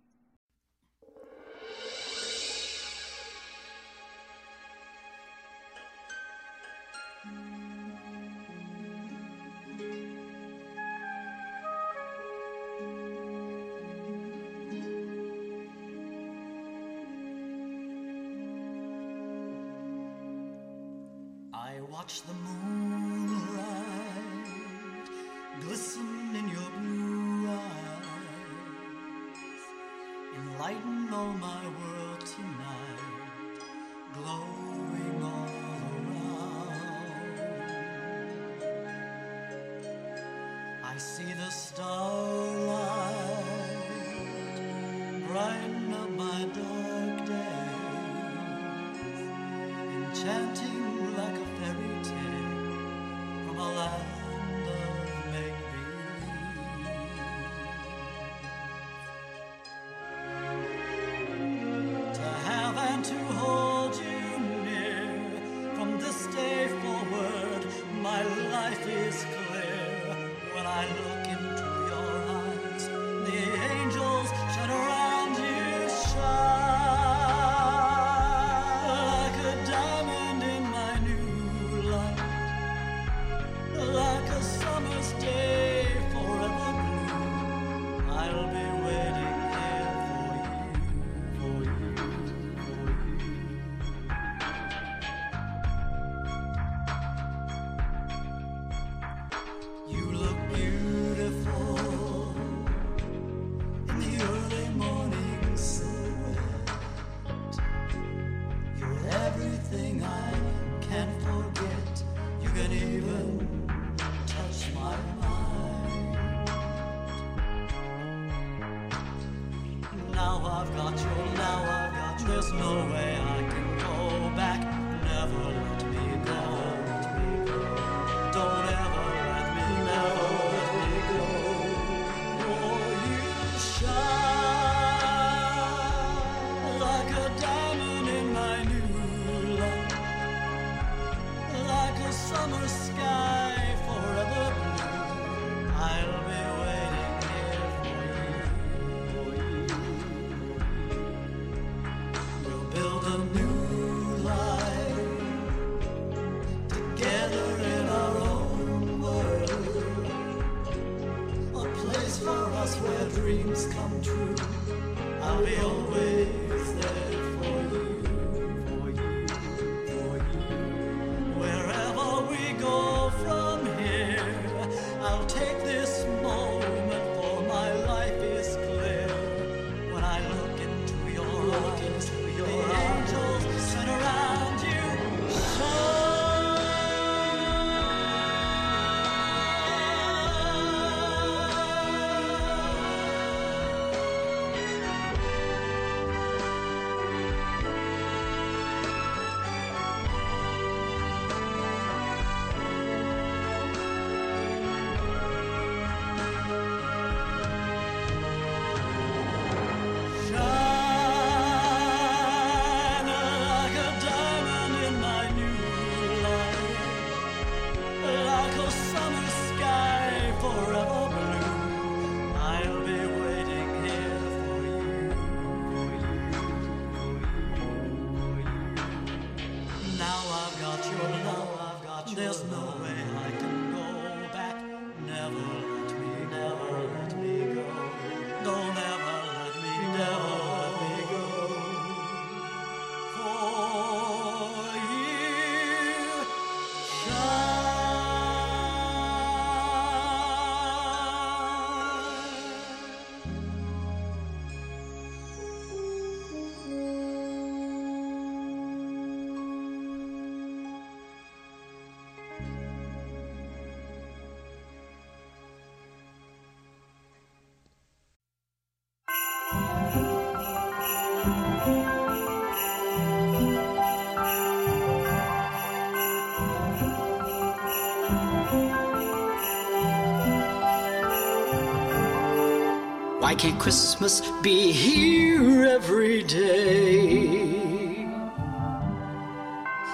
Why can't Christmas be here every day?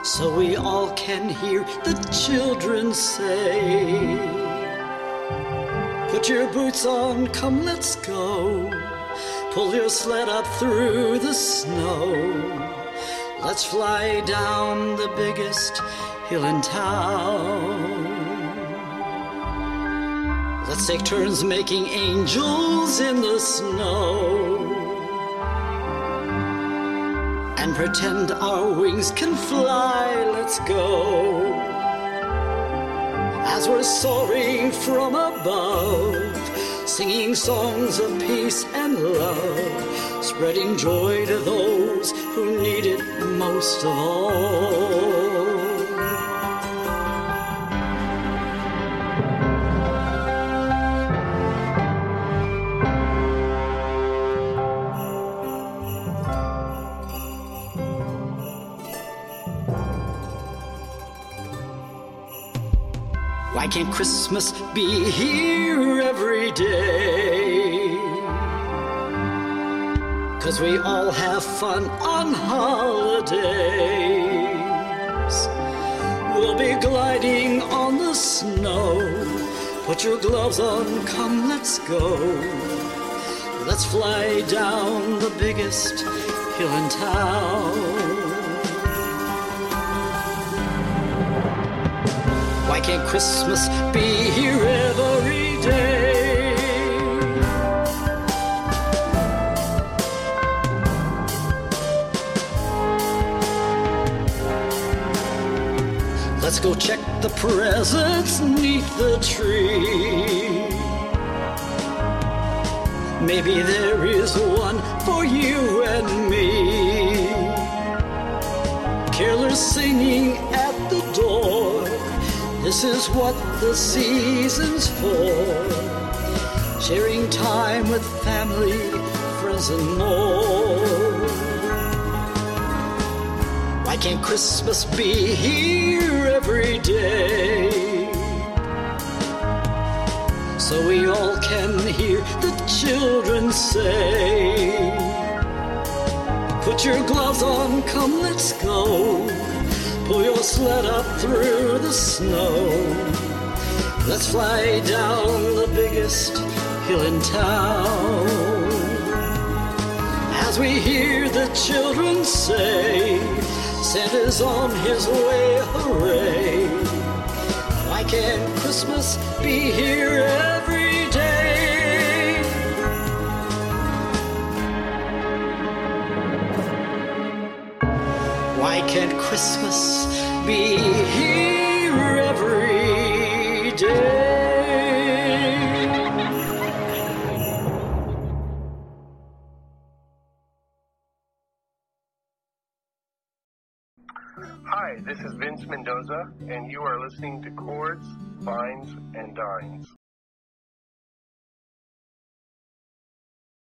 So we all can hear the children say, Put your boots on, come let's go. Pull your sled up through the snow. Let's fly down the biggest hill in town. Take turns making angels in the snow and pretend our wings can fly. Let's go as we're soaring from above, singing songs of peace and love, spreading joy to those who need it most of all. Can't Christmas be here every day? Cause we all have fun on holidays. We'll be gliding on the snow. Put your gloves on, come, let's go. Let's fly down the biggest hill in town. Can't Christmas be here every day? Let's go check the presents neath the tree. Maybe there is one for you and me. Careless singing. This is what the season's for. Sharing time with family, friends, and more. Why can't Christmas be here every day? So we all can hear the children say, Put your gloves on, come, let's go. Pull your sled up through the snow. Let's fly down the biggest hill in town. As we hear the children say, Santa's on his way, hooray. Why can't Christmas be here Why can't Christmas be here every day? Hi, this is Vince Mendoza, and you are listening to Chords, Vines, and Dines.